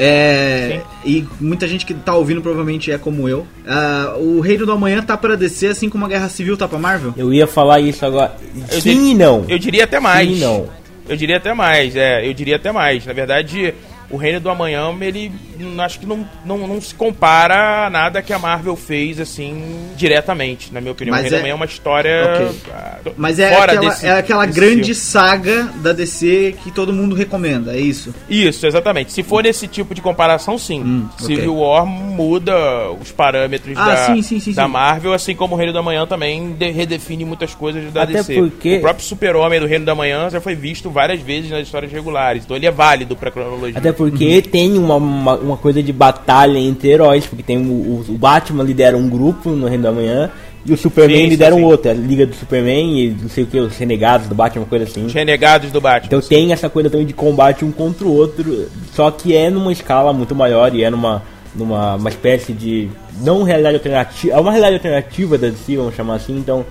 É, e muita gente que tá ouvindo provavelmente é como eu. Ah, o Reino do Amanhã tá pra descer, assim como a Guerra Civil tá pra Marvel? Eu ia falar isso agora. Eu Sim dir- e não. Eu diria até mais. Sim e não. Eu diria até mais, é, eu diria até mais. Na verdade, o Reino do Amanhã, ele hum, acho que não, não, não se compara a nada que a Marvel fez, assim, diretamente, na minha opinião. Mas o Reino é- do Amanhã é uma história. Ok. ah, Mas é fora aquela, desse- é aquela desse grande saga da DC que todo mundo recomenda, é isso? Isso, exatamente. Se for esse tipo de comparação, sim. Hum, Civil ok. War muda os parâmetros Ah, da, sim, sim, sim, da. Marvel, assim como o Reino da Manhã também de- redefine muitas coisas da Até DC. porque- O próprio Super-Homem do Reino da Manhã já foi visto várias vezes nas histórias regulares, então ele é válido pra cronologia. Até porque tem uma, uma, uma coisa de batalha entre heróis, porque tem o, o- o Batman lidera um grupo no Reino da Manhã e o Superman Sim, sim, lidera um sim. outro, a Liga do Superman e não sei o que, os renegados do Batman, uma coisa assim. Os renegados do Batman. Então tem essa coisa também de combate um contra o outro, só que é numa escala muito maior e é numa, numa uma espécie de. não realidade alternativa. É uma realidade alternativa da DC, vamos chamar assim, então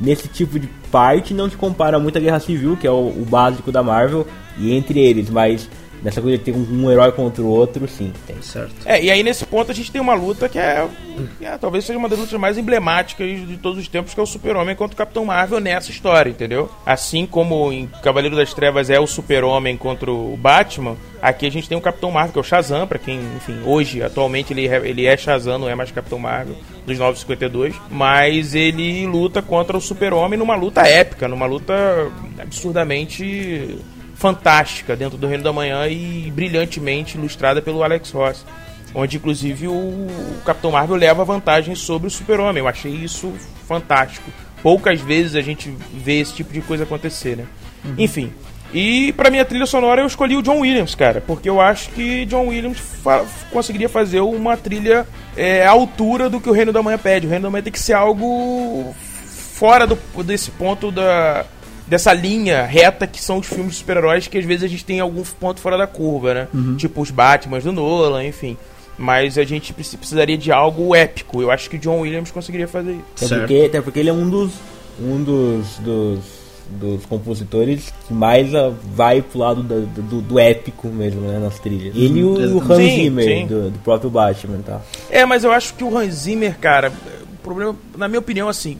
nesse tipo de parte não se compara muito à Guerra Civil, que é o, o básico da Marvel, e entre eles, mas nessa coisa de ter um, um herói contra o outro, sim, tem. Certo. É, e aí nesse ponto a gente tem uma luta que é, que é, talvez seja uma das lutas mais emblemáticas de todos os tempos, que é o Super-Homem contra o Capitão Marvel nessa história, entendeu? Assim como em Cavaleiro das Trevas é o Super-Homem contra o Batman, aqui a gente tem o Capitão Marvel, que é o Shazam, pra quem, enfim, hoje, atualmente ele, ele é Shazam, não é mais Capitão Marvel, dos 952, mas ele luta contra o Super-Homem numa luta épica, numa luta absurdamente fantástica dentro do Reino da Manhã e brilhantemente ilustrada pelo Alex Ross. Onde, inclusive, o Capitão Marvel leva vantagem sobre o Super-Homem. Eu achei isso fantástico. Poucas vezes a gente vê esse tipo de coisa acontecer, né? Enfim. E pra minha trilha sonora eu escolhi o John Williams, cara. Porque eu acho que John Williams fa- conseguiria fazer uma trilha é, à altura do que o Reino da Manhã pede. O Reino da Manhã tem que ser algo fora do, desse ponto da dessa linha reta que são os filmes de super-heróis que às vezes a gente tem algum ponto fora da curva, né? Tipo os Batman do Nolan, enfim. Mas a gente preci- precisaria de algo épico. Eu acho que o John Williams conseguiria fazer isso. Até Certo. porque, até porque ele é um dos um dos, dos, dos compositores que mais ah, vai pro lado da- do, do épico mesmo, né, nas trilhas. Ele e o, o Hans Sim, Zimmer sim. do, do próprio Batman, tá? É, mas eu acho que o Hans Zimmer, cara, o problema, na minha opinião, assim,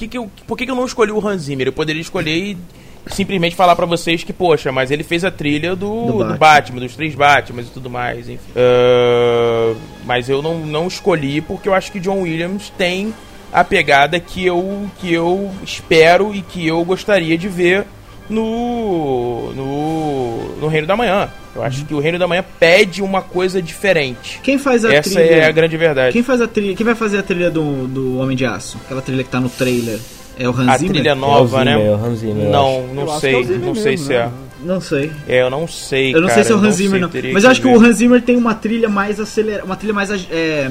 que que eu, por que, que eu não escolhi o Hans Zimmer? Eu poderia escolher e simplesmente falar pra vocês que, poxa, mas ele fez a trilha do, Do do, Batman. Batman. dos três Batman e tudo mais, enfim. Ah, mas eu não, não escolhi porque eu acho que John Williams tem a pegada que eu, que eu espero e que eu gostaria de ver no, no, no Reino da Manhã. Eu acho que o Reino da Manhã pede uma coisa diferente. Quem faz a Essa trilha? é a grande verdade. Quem faz a trilha? Quem vai fazer a trilha do, do Homem de Aço? Aquela trilha que tá no trailer. É o Hans A Zimmer? trilha nova, É o né? Zimmer, é o Hans Zimmer, eu não, Eu não que sei, é Zimmer não sei mesmo, se né? é. Não sei. É, eu não sei. Eu não sei cara, se é o eu Hans Zimmer, sei, não. Mas eu acho que ver. o Hans Zimmer tem uma trilha mais acelerada. Uma trilha mais. É,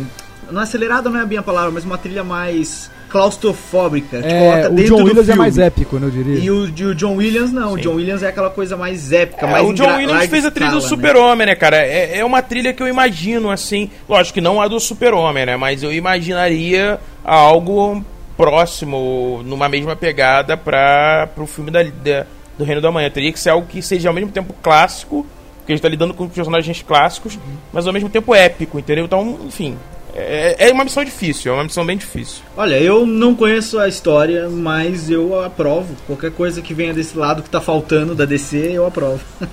não é acelerada, não é bem a palavra, mas uma trilha mais claustrofóbica. Te É, coloca o dentro John do Williams é filme. mais épico, né, eu diria. E o, e o John Williams não. O Sim. John Williams é aquela coisa mais épica, É, mais o John Williams fez a trilha do escala, né? Super-Homem, né, cara? É, é uma trilha que eu imagino, assim. Lógico que não a do Super-Homem, né? Mas eu imaginaria algo próximo, numa mesma pegada para pro filme da, da- do Reino da Manhã. Teria que ser algo que seja ao mesmo tempo clássico, porque a gente tá lidando com personagens clássicos, mas ao mesmo tempo épico, entendeu? Então, enfim. É, é uma missão difícil, é uma missão bem difícil. Olha, eu não conheço a história, mas eu aprovo. Qualquer coisa que venha desse lado que tá faltando da DC, eu aprovo.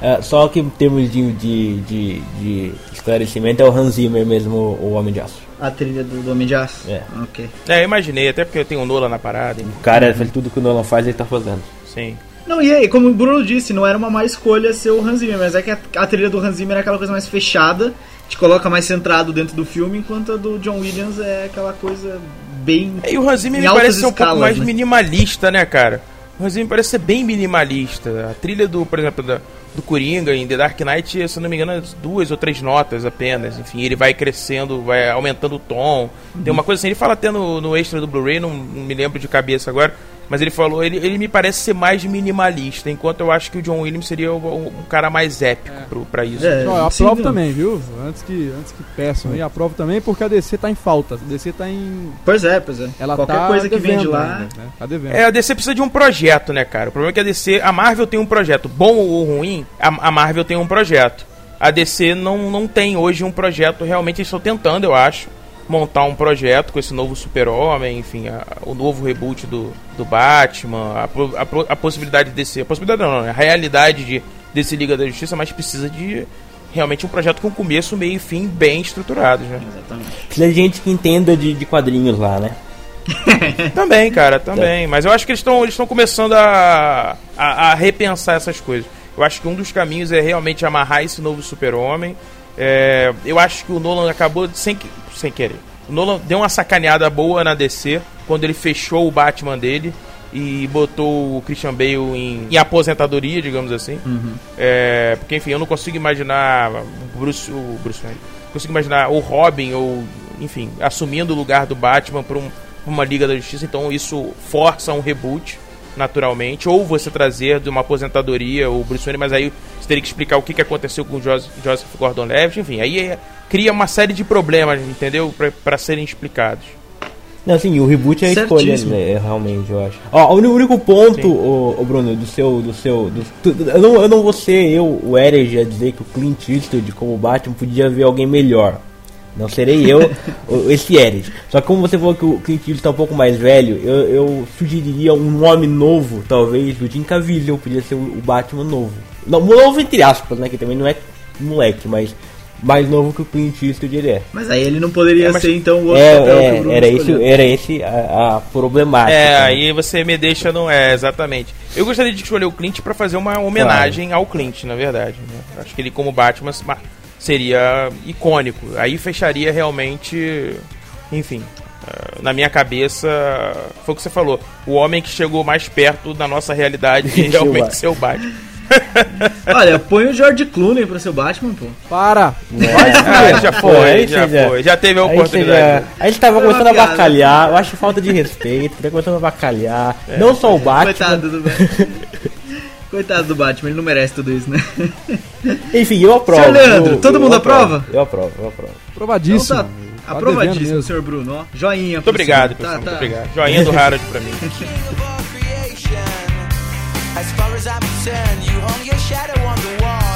É, só que em termos de, de, de, de esclarecimento é o Hans Zimmer mesmo, o Homem de Aço. A trilha do, do Homem de Aço? É. Ok. É, eu imaginei, até porque eu tenho o Nola na parada. O cara faz tudo que o Nolan faz, ele tá fazendo. Sim. Não, e aí, como o Bruno disse, não era uma má escolha ser o Hans Zimmer, mas é que a, a trilha do Hans Zimmer é aquela coisa mais fechada, te coloca mais centrado dentro do filme, enquanto a do John Williams é aquela coisa bem. E o Hans Zimmer me parece ser um pouco mais né? minimalista, né, cara? O Hans Zimmer parece ser bem minimalista. A trilha do, por exemplo, da, do Coringa em The Dark Knight, se não me engano, é duas ou três notas apenas. Enfim, ele vai crescendo, vai aumentando o tom. Tem uma coisa assim, ele fala até no, no extra do Blu-ray, não, não me lembro de cabeça agora. Mas ele falou, ele, ele me parece ser mais minimalista, enquanto eu acho que o John Williams seria o- um cara mais épico pro, pra isso. É, Ó, eu sim, aprovo não. também, viu? Antes que, antes que peçam aí, aprovo também porque a DC tá em falta. A DC tá em. Pois é, pois é. Ela Qualquer tá coisa que vem de lá. ainda, né? Tá devendo. É, a DC precisa de um projeto, né, cara? O problema é que a DC, a Marvel tem um projeto, bom ou ruim, a, a Marvel tem um projeto. A DC não, não tem hoje um projeto, realmente eles estão tentando, eu acho, montar um projeto com esse novo Super-Homem, enfim, a- o novo reboot do, do Batman, a, a, a possibilidade de DC, a possibilidade não, a realidade de DC Liga da Justiça, mas precisa de realmente um projeto com começo, meio e fim bem estruturados, né? Exatamente. Precisa de gente que entenda de, de quadrinhos lá, né? Também, cara, também. Mas eu acho que eles estão eles estão começando a, a, a repensar essas coisas. Eu acho que um dos caminhos é realmente amarrar esse novo super-homem. É, eu acho que o Nolan acabou sem, que- sem querer. O Nolan deu uma sacaneada boa na DC quando ele fechou o Batman dele e botou o Christian Bale em, em aposentadoria, digamos assim. É, porque, enfim, eu não consigo imaginar o Bruce, o Bruce Wayne. Consigo imaginar o Robin ou, enfim, assumindo o lugar do Batman para um, uma Liga da Justiça. Então isso força um reboot, naturalmente. Ou você trazer de uma aposentadoria o Bruce Wayne, mas aí você teria que explicar o que, que aconteceu com o Jos- Joseph Gordon-Levitt. Enfim, aí é- cria uma série de problemas, entendeu? para serem explicados. Não, assim, o reboot é a escolha, né, realmente, eu acho. Ó, o único ponto, ô, ô, Bruno, do seu. Do seu do, tu- eu, não, eu não vou ser eu, o Herege, a dizer que o Clint Eastwood, como Batman, podia ver alguém melhor. Não serei eu, esse Herege. Só que como você falou que o Clint Eastwood tá um pouco mais velho, eu, eu sugeriria um nome novo, talvez, do Jim Caviezel, podia ser o, o Batman novo. Não, novo entre aspas, né, que também não é moleque, mas mais novo que o Clint Eastwood ele é. Mas aí ele não poderia É, mas- ser então o outro É, papel que o é, Bruno era, esse, era esse a, a problemática. É, né? aí você me deixa no. É, exatamente. Eu gostaria de escolher o Clint pra fazer uma homenagem ao Clint, na verdade. né? Acho que ele, como Batman, seria icônico. Aí fecharia realmente. Enfim. eh, Na minha cabeça, foi o que você falou. O homem que chegou mais perto da nossa realidade o realmente ser o Batman. Olha, põe o George Clooney pra ser o Batman, pô. Para! Ah, já foi, aí já foi. Já teve a oportunidade. já- a gente tava começando a bacalhar, eu acho falta de respeito, tá começando a bacalhar. não só o Batman, Coitado do Batman. Coitado do Batman, ele não merece tudo isso, né? enfim, eu aprovo. Senhor Leandro, eu- todo eu mundo aprovo, aprova? Eu aprovo, eu aprovo. Aprovadíssimo. Então tá, Tá aprovadíssimo, senhor Bruno, ó. Joinha. Muito obrigado, Tá, pessoal. tá. Muito obrigado. Joinha do Harold pra mim. As far as I'm concerned, you hung your shadow on the wall.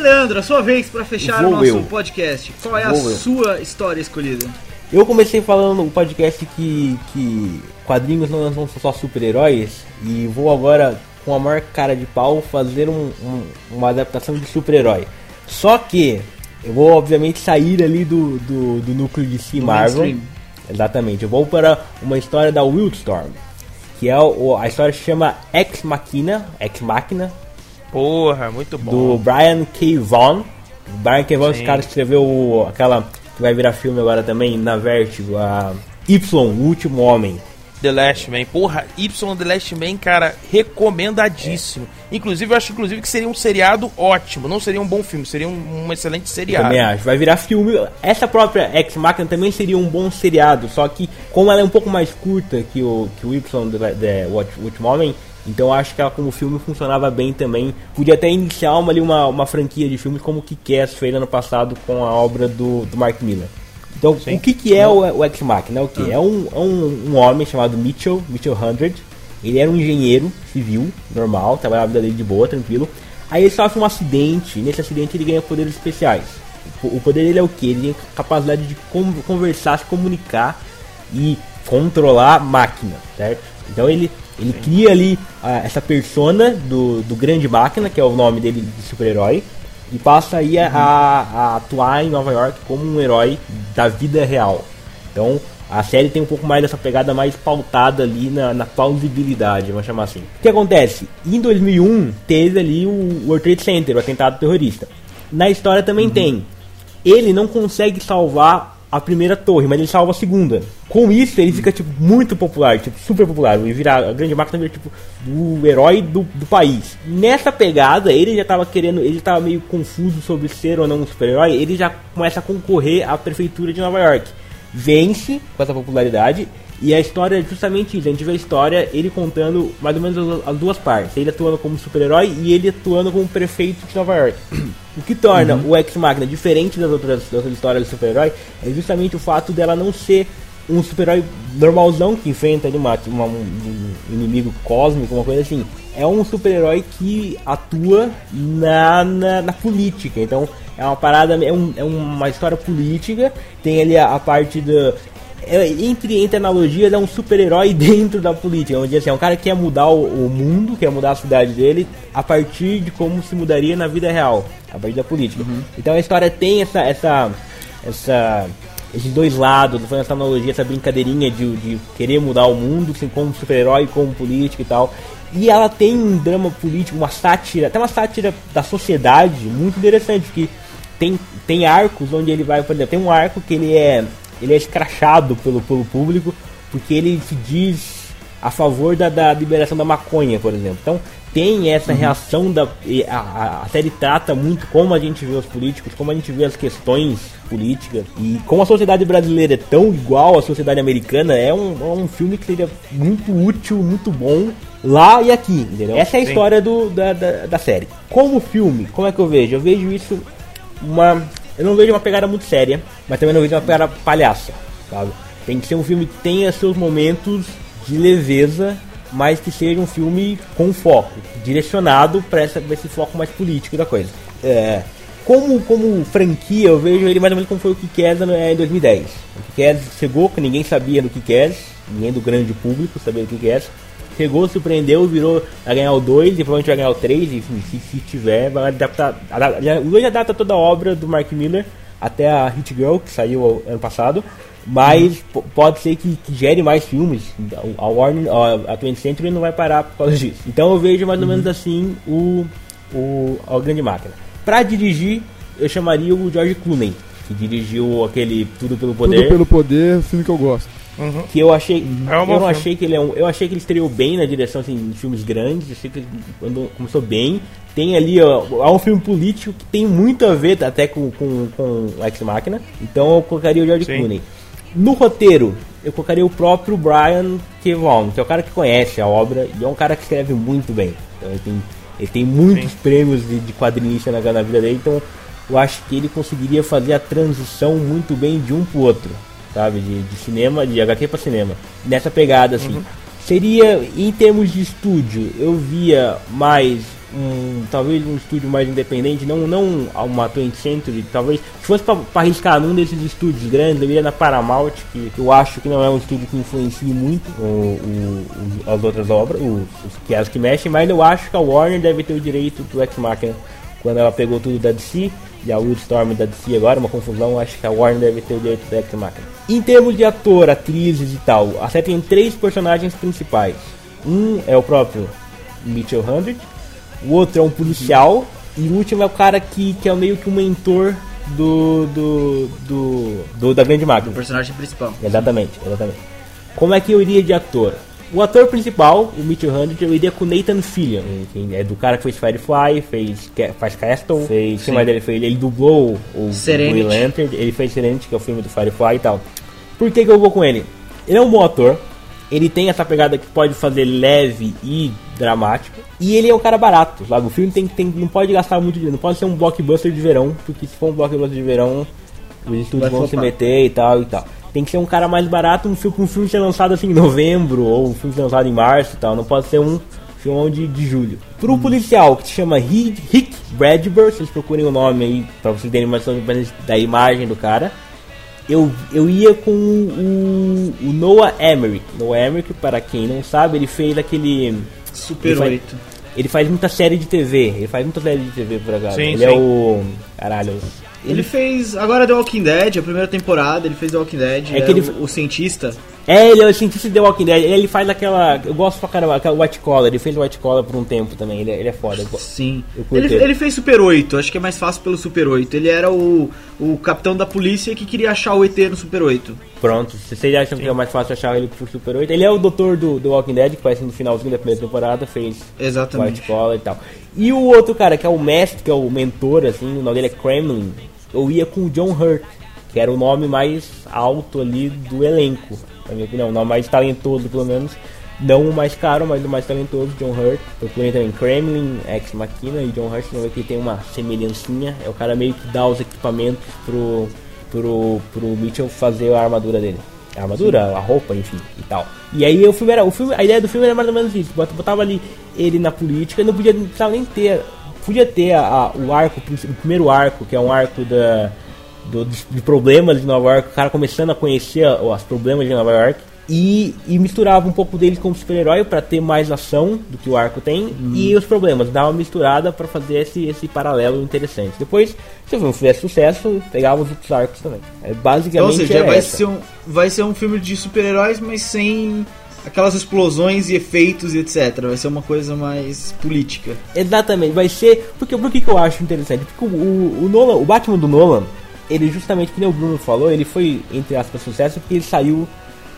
Leandro, a sua vez pra fechar Vou o nosso eu. podcast. Qual é a Vou eu. sua história escolhida? Eu comecei falando no podcast que, que quadrinhos não são só super-heróis e vou agora, com a maior cara de pau, fazer um- um- uma adaptação de super-herói. Só que eu vou, obviamente, sair ali do, do, do núcleo de Do Marvel. mainstream. Exatamente, eu vou para uma história da Wildstorm, que é o, a história se chama Ex Machina, Ex Machina, Porra, muito do bom. Brian K. Vaughan. O Brian K. Vaughan, esse cara escreveu o- aquela que vai virar filme agora também na Vertigo, a Y, o Último Homem. The Last Man. Porra, Y The Last Man, cara, recomendadíssimo. Inclusive, eu acho inclusive que seria um seriado ótimo. Não seria um bom filme, seria um, um excelente seriado. Também acho. Vai virar filme. Essa própria Ex Machina também seria um bom seriado, só que como ela é um pouco mais curta que o, que o Y, The, The, o Último Homem, então acho que ela como filme funcionava bem também. Podia até iniciar uma, ali uma, uma franquia de filmes como o Kick-Ass fez ano passado com a obra do, do Mark Miller. Então, Sim. o que, que é o, o Ex-Machina? É o que? É um, é um, um homem chamado Mitchell, Mitchell Hundred. Ele era um engenheiro civil, normal, trabalhava a vida dele de boa, tranquilo. Aí ele sofre um acidente, e nesse acidente ele ganha poderes especiais. O, o poder dele é o que? Ele tem capacidade de con- conversar, se comunicar e controlar máquina, certo? Então ele, ele cria ali ah, essa persona do, do grande máquina, que é o nome dele de super-herói, e passa aí a, a- atuar em Nova York como um herói da vida real. Então a série tem um pouco mais dessa pegada mais pautada ali na, na plausibilidade, vamos chamar assim. O que acontece? Em 2001 teve ali o World Trade Center, o atentado terrorista. Na história também tem. Ele não consegue salvar a primeira torre, mas ele salva a segunda. Com isso, ele fica tipo muito popular, tipo super popular. Ele vira a grande máquina vira tipo o herói do, do país. Nessa pegada, ele já tava querendo, ele tava meio confuso sobre ser ou não um super-herói. Ele já começa a concorrer à prefeitura de Nova York. Vence com essa popularidade e a história é justamente isso. A gente vê a história, ele contando mais ou menos as- as duas partes. Ele atuando como super-herói e ele atuando como prefeito de Nova York. O que torna o Ex-Machina diferente das outras, das outras histórias do super-herói é justamente o fato dela não ser um super-herói normalzão que enfrenta ali uma, uma- um, um inimigo cósmico, uma coisa assim. É um super-herói que atua na, na, na política. Então é uma parada, é, um- é uma história política. Tem ali a, a parte do. É, entre, entre analogias, é um super-herói dentro da política. Onde assim, é um cara que quer mudar o, o mundo, quer mudar a cidade dele a partir de como se mudaria na vida real, a partir da política. Então a história tem essa, essa, essa esses dois lados, fazendo essa analogia, essa brincadeirinha de, de querer mudar o mundo, assim, como super-herói, como político e tal. E ela tem um drama político, uma sátira, até uma sátira da sociedade muito interessante, que tem, tem arcos onde ele vai, por exemplo, tem um arco que ele é, ele é escrachado pelo, pelo público, porque ele se diz a favor da, da liberação da maconha, por exemplo. Então tem essa reação da a, a- a série trata muito como a gente vê os políticos, como a gente vê as questões políticas e como a sociedade brasileira é tão igual à sociedade americana, é um, é um filme que seria muito útil, muito bom lá e aqui, entendeu? Essa é a Sim. história do, da, da, da série. Como filme, como é que eu vejo? Eu vejo isso uma. Eu não vejo uma pegada muito séria, mas também não vejo uma pegada palhaça, sabe? Tem que ser um filme que tenha seus momentos de leveza, mas que seja um filme com foco, direcionado para esse foco mais político da coisa. É, como, como franquia, eu vejo ele mais ou menos como foi o Kikaz em 2010. O Kikaz chegou, que ninguém sabia do Kikaz, ninguém do grande público sabia do Kikaz. Chegou, surpreendeu, virou a ganhar o 2 e provavelmente vai ganhar o 3, enfim, se, se tiver, vai adaptar. O 2 adapta toda a obra do Mark Miller até a Hit Girl, que saiu ano passado. Mas po- pode ser que, que gere mais filmes. A Warner, a a 20th Century não vai parar por causa disso. Então eu vejo mais ou menos assim o, o, a Grande Máquina. Pra dirigir, eu chamaria o George Clooney, que dirigiu aquele Tudo pelo Poder Tudo pelo poder, filme que eu gosto. Que eu achei É eu não filme. achei que ele é um, eu achei que ele estreou bem na direção assim, de filmes grandes achei que ele começou bem tem ali ó, é um filme político que tem muito a ver até com com, com Ex Machina então eu colocaria o George Sim. Clooney no roteiro eu colocaria o próprio Brian K. Vaughan, que é o cara que conhece a obra e é um cara que escreve muito bem então ele tem ele tem muitos Sim. prêmios de, de quadrinista na, na vida dele então eu acho que ele conseguiria fazer a transição muito bem de um pro outro sabe? De, de cinema, de HQ pra cinema. Nessa pegada, assim. Uhum. Seria, em termos de estúdio, eu via mais um, talvez um estúdio mais independente, não, não uma 20th Century, talvez, se fosse pra arriscar num desses estúdios grandes, eu iria na Paramount, que eu acho que não é um estúdio que influencie muito o, o- o- as outras obras, os, os que as que mexem, mas eu acho que a Warner deve ter o direito do Ex Machina quando ela pegou tudo da DC e a Wildstorm da DC agora, uma confusão, acho que a Warner deve ter o direito do Ex Machina. Em termos de ator, atrizes e tal, a série tem três personagens principais. Um é o próprio Mitchell Hundred, o outro é um policial e o último é o cara que, que é meio que um mentor do, do, do, do- da grande O máquina. personagem principal. Exatamente, exatamente. Como é que eu iria de ator? O ator principal, o Mitchell Hundred, eu iria com Nathan Fillion, que é do cara que fez Firefly, fez, faz Castle, fez, o que mais ele fez? Ele dublou o. Green Lantern, ele fez Serenity, que é o filme do Firefly e tal. Por que, que eu vou com ele? Ele é um bom ator, ele tem essa pegada que pode fazer leve e dramático, e ele é um cara barato, sabe? O filme tem, tem, não pode gastar muito dinheiro, não pode ser um blockbuster de verão, porque se for um blockbuster de verão, os estúdios Vai vão se meter e tal e tal. Tem que ser um cara mais barato, um filme, um filme ser lançado assim em novembro, ou um filme ser lançado em março e tal. Não pode ser um filmão de, de julho. Pro policial, que se chama Rick, Rick Bradbury, vocês procurem o nome aí pra vocês terem menos da imagem do cara. Eu, eu ia com o, o Noah Emmerich. Noah Emmerich, para quem não sabe, ele fez aquele... Super Ele faz- 8. Ele faz muita série de TV. Ele faz muita série de TV por acaso. Sim, ele sim. é o. Caralho. Ele fez agora The Walking Dead, a primeira temporada, ele fez The Walking Dead, É é que ele- o, o cientista. É, ele é o cientista de The Walking Dead. Ele faz aquela. Eu gosto pra caramba, aquela White Collar. Ele fez White Collar por um tempo também. Ele, é- ele é foda. Sim. Ele, ele. ele fez Super 8, acho que é mais fácil pelo Super 8. Ele era o, o capitão da polícia que queria achar o ET no Super 8. Pronto. Vocês acham que é mais fácil achar ele pro Super 8. Ele é o doutor do The Walking Dead, que parece no finalzinho da primeira temporada. Fez Exatamente. White Collar e tal. E o outro cara, que é o mestre, que é o mentor, assim, o nome dele é Kremlin. Eu ia com o John Hurt, que era o nome mais alto ali do elenco, na minha opinião. O nome mais talentoso, pelo menos. Não o mais caro, mas o mais talentoso, John Hurt. Procurem também Kremlin, Ex Machina e John Hurt. Vão ver que tem uma semelhancinha. É o cara meio que dá os equipamentos pro, pro, pro Mitchell fazer a armadura dele. A armadura, a roupa, enfim, e tal. E aí o filme era. O filme, a ideia do filme era mais ou menos isso. Bota- Botava ali ele na política, não podia não precisava nem ter. Podia ter a- a- o arco, o primeiro arco, que é um arco da, do, de, problemas de Nova York, o cara começando a conhecer os problemas de Nova York. E, e misturava um pouco dele como super-herói pra ter mais ação do que o arco tem e os problemas, dava uma misturada pra fazer esse, esse paralelo interessante. Depois, se o filme fizesse sucesso, pegava os outros arcos também. É, basicamente Então, ou seja, vai essa. ser, um, vai ser um filme de super-heróis, mas sem aquelas explosões e efeitos e etc. Vai ser uma coisa mais política. Exatamente, vai ser. Porque, por que que eu acho interessante? Porque o, o, o Nolan, o Batman do Nolan, ele justamente, como o Bruno falou, ele foi, entre aspas, sucesso porque ele saiu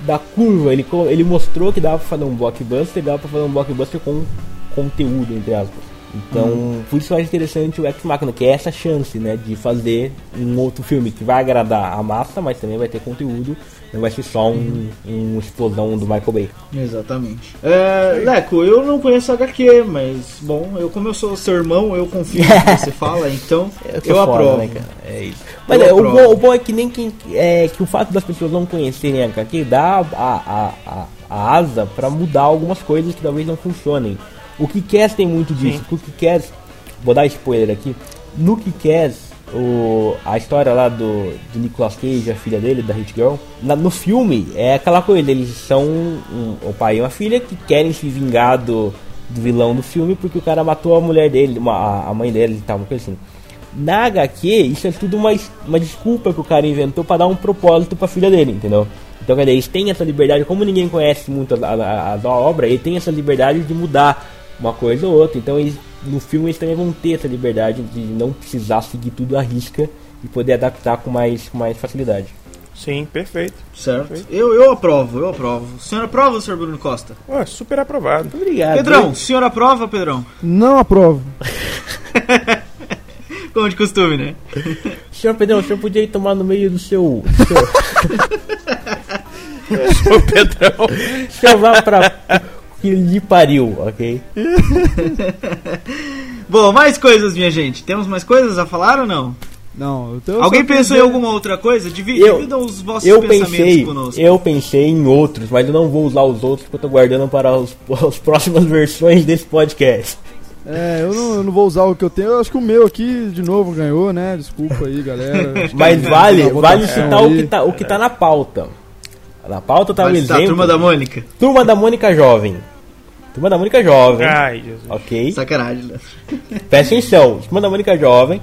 da curva, ele, ele mostrou que dava pra fazer um blockbuster, dava pra fazer um blockbuster com conteúdo, entre aspas. Então, por isso eu acho interessante o Ex Machina, que é essa chance, né, de fazer um outro filme que vai agradar a massa, mas também vai ter conteúdo, não vai ser só um, um explosão do Michael Bay. Exatamente. É, Leco, eu não conheço HQ, mas, bom, eu como eu sou seu irmão, eu confio no que você fala, então eu, sou foda, aprovo. né, cara? É isso. Mas Eu é, o, bom, o bom é que nem quem. É, que o fato das pessoas não conhecerem a HQ dá a, a, a, a asa pra mudar algumas coisas que talvez não funcionem. O que quer tem muito disso. O que quer. Vou dar spoiler aqui. No que quer. O, a história lá do, do Nicolas Cage, a filha dele, da Hit Girl, na- no filme é aquela coisa, eles são um, o pai e uma filha que querem se vingar do, do vilão do filme porque o cara matou a mulher dele, uma, a- mãe dele e tal, uma coisa assim. Na HQ, isso é tudo uma, uma desculpa que o cara inventou pra dar um propósito pra filha dele, entendeu? Então, quer dizer, eles têm essa liberdade, como ninguém conhece muito a, a, a- a obra, ele tem essa liberdade de mudar uma coisa ou outra. Então, eles, no filme, eles também vão ter essa liberdade de não precisar seguir tudo à risca e poder adaptar com mais, com mais facilidade. Sim, perfeito. Certo. Eu, eu aprovo, eu aprovo. O senhor aprova, senhor Bruno Costa? Ué, super aprovado. Obrigado. Pedrão, o senhor aprova, Pedrão? Não aprovo. Como de costume, né? Senhor Pedrão, o senhor podia ir tomar no meio do seu. do seu Pedrão. o senhor vá pra. Que lhe pariu, ok? Bom, mais coisas, minha gente. Temos mais coisas a falar ou não? Não, Alguém pensou em alguma outra coisa? Divi Eu- dividam os vossos Eu pensamentos pensei, conosco. eu pensei em outros, mas eu não vou usar os outros porque eu tô guardando para os, as próximas versões desse podcast. É, eu não, eu não vou usar o que eu tenho. Eu acho que o meu aqui, de novo, ganhou, né? Desculpa aí, galera. Mas vale, vale citar o que, tá, o que tá na pauta. Na pauta tá o citar exemplo. a turma da Mônica. Turma da Mônica Jovem. Turma da Mônica Jovem. Ai, Jesus. Ok? Sacanagem, Léo. Presta atenção. Turma da Mônica Jovem.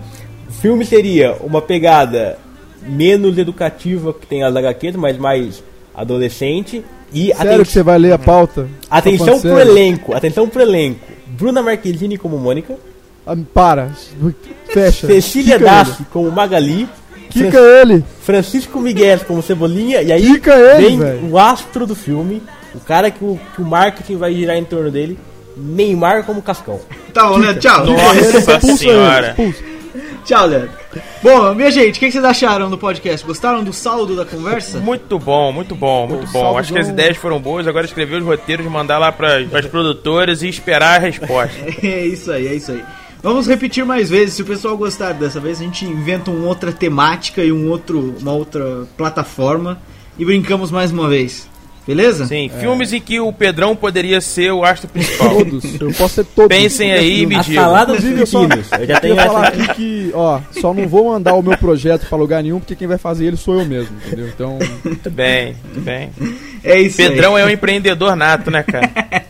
O filme seria uma pegada menos educativa que tem as HQs, mas mais adolescente. E Sério aten- que você vai ler a pauta? atenção Tá pro sério? elenco. Atenção pro elenco. Bruna Marquezine como Mônica. Ah, para. Fecha. Cecília Dassi como Magali. ele. Quica ele. Francisco Miguel como Cebolinha. E aí Quica ele, vem velho. o astro do filme. O cara que o, que o marketing vai girar em torno dele. Neymar como Cascão. Tá bom, Leandro. Tchau. Nossa senhora. Tchau, Leandro. Bom, minha gente, o que que vocês acharam do podcast? Gostaram do saldo da conversa? Muito bom, muito bom, muito bom. Acho que as ideias foram boas. Agora escrever os roteiros, mandar lá para as produtoras e esperar a resposta. É isso aí, é isso aí. Vamos repetir mais vezes. Se o pessoal gostar dessa vez, a gente inventa uma outra temática e um outro, uma outra plataforma e brincamos mais uma vez. Beleza? Sim, filmes em que o Pedrão poderia ser o astro principal. Todos. Eu posso ser todos. Pensem aí e me A digam. salada dos eu só-. Eu já Eu tenho ia falar aqui que, ó, só não vou mandar o meu projeto pra lugar nenhum, porque quem vai fazer ele sou eu mesmo, entendeu? Então, Muito bem, muito bem. É isso Pedrão aí. é um empreendedor nato, né, cara?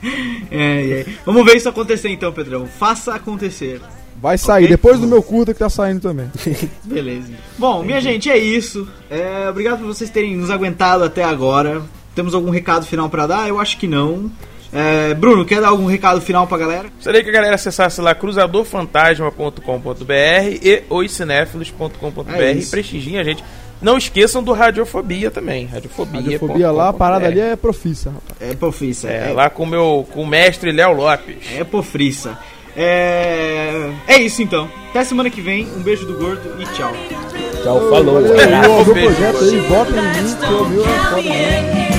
É, é. Vamos ver isso acontecer então, Pedrão. Faça acontecer. vai sair. Ok. Depois do meu curta que tá saindo também. Beleza. Bom, minha gente, é isso. É, obrigado por vocês terem nos aguentado até agora. Temos algum recado final pra dar? Eu acho que não. É, Bruno, quer dar algum recado final pra galera? Gostaria que a galera acessasse lá cruzadorfantasma.com.br e oicinéfilos.com.br É e prestigiem a gente. Não esqueçam do Radiofobia também. Radiofobia. Radiofobia lá, a parada ali é profissa, rapaz. É pofriça. É, lá com o meu com o mestre Léo Lopes. É pofriça. É... é isso então. Até semana que vem. Um beijo do gordo e tchau. Tchau, falou. Valeu, abraço. o meu beijo. projeto aí, votem em mim, que o meu é foda mesmo. What's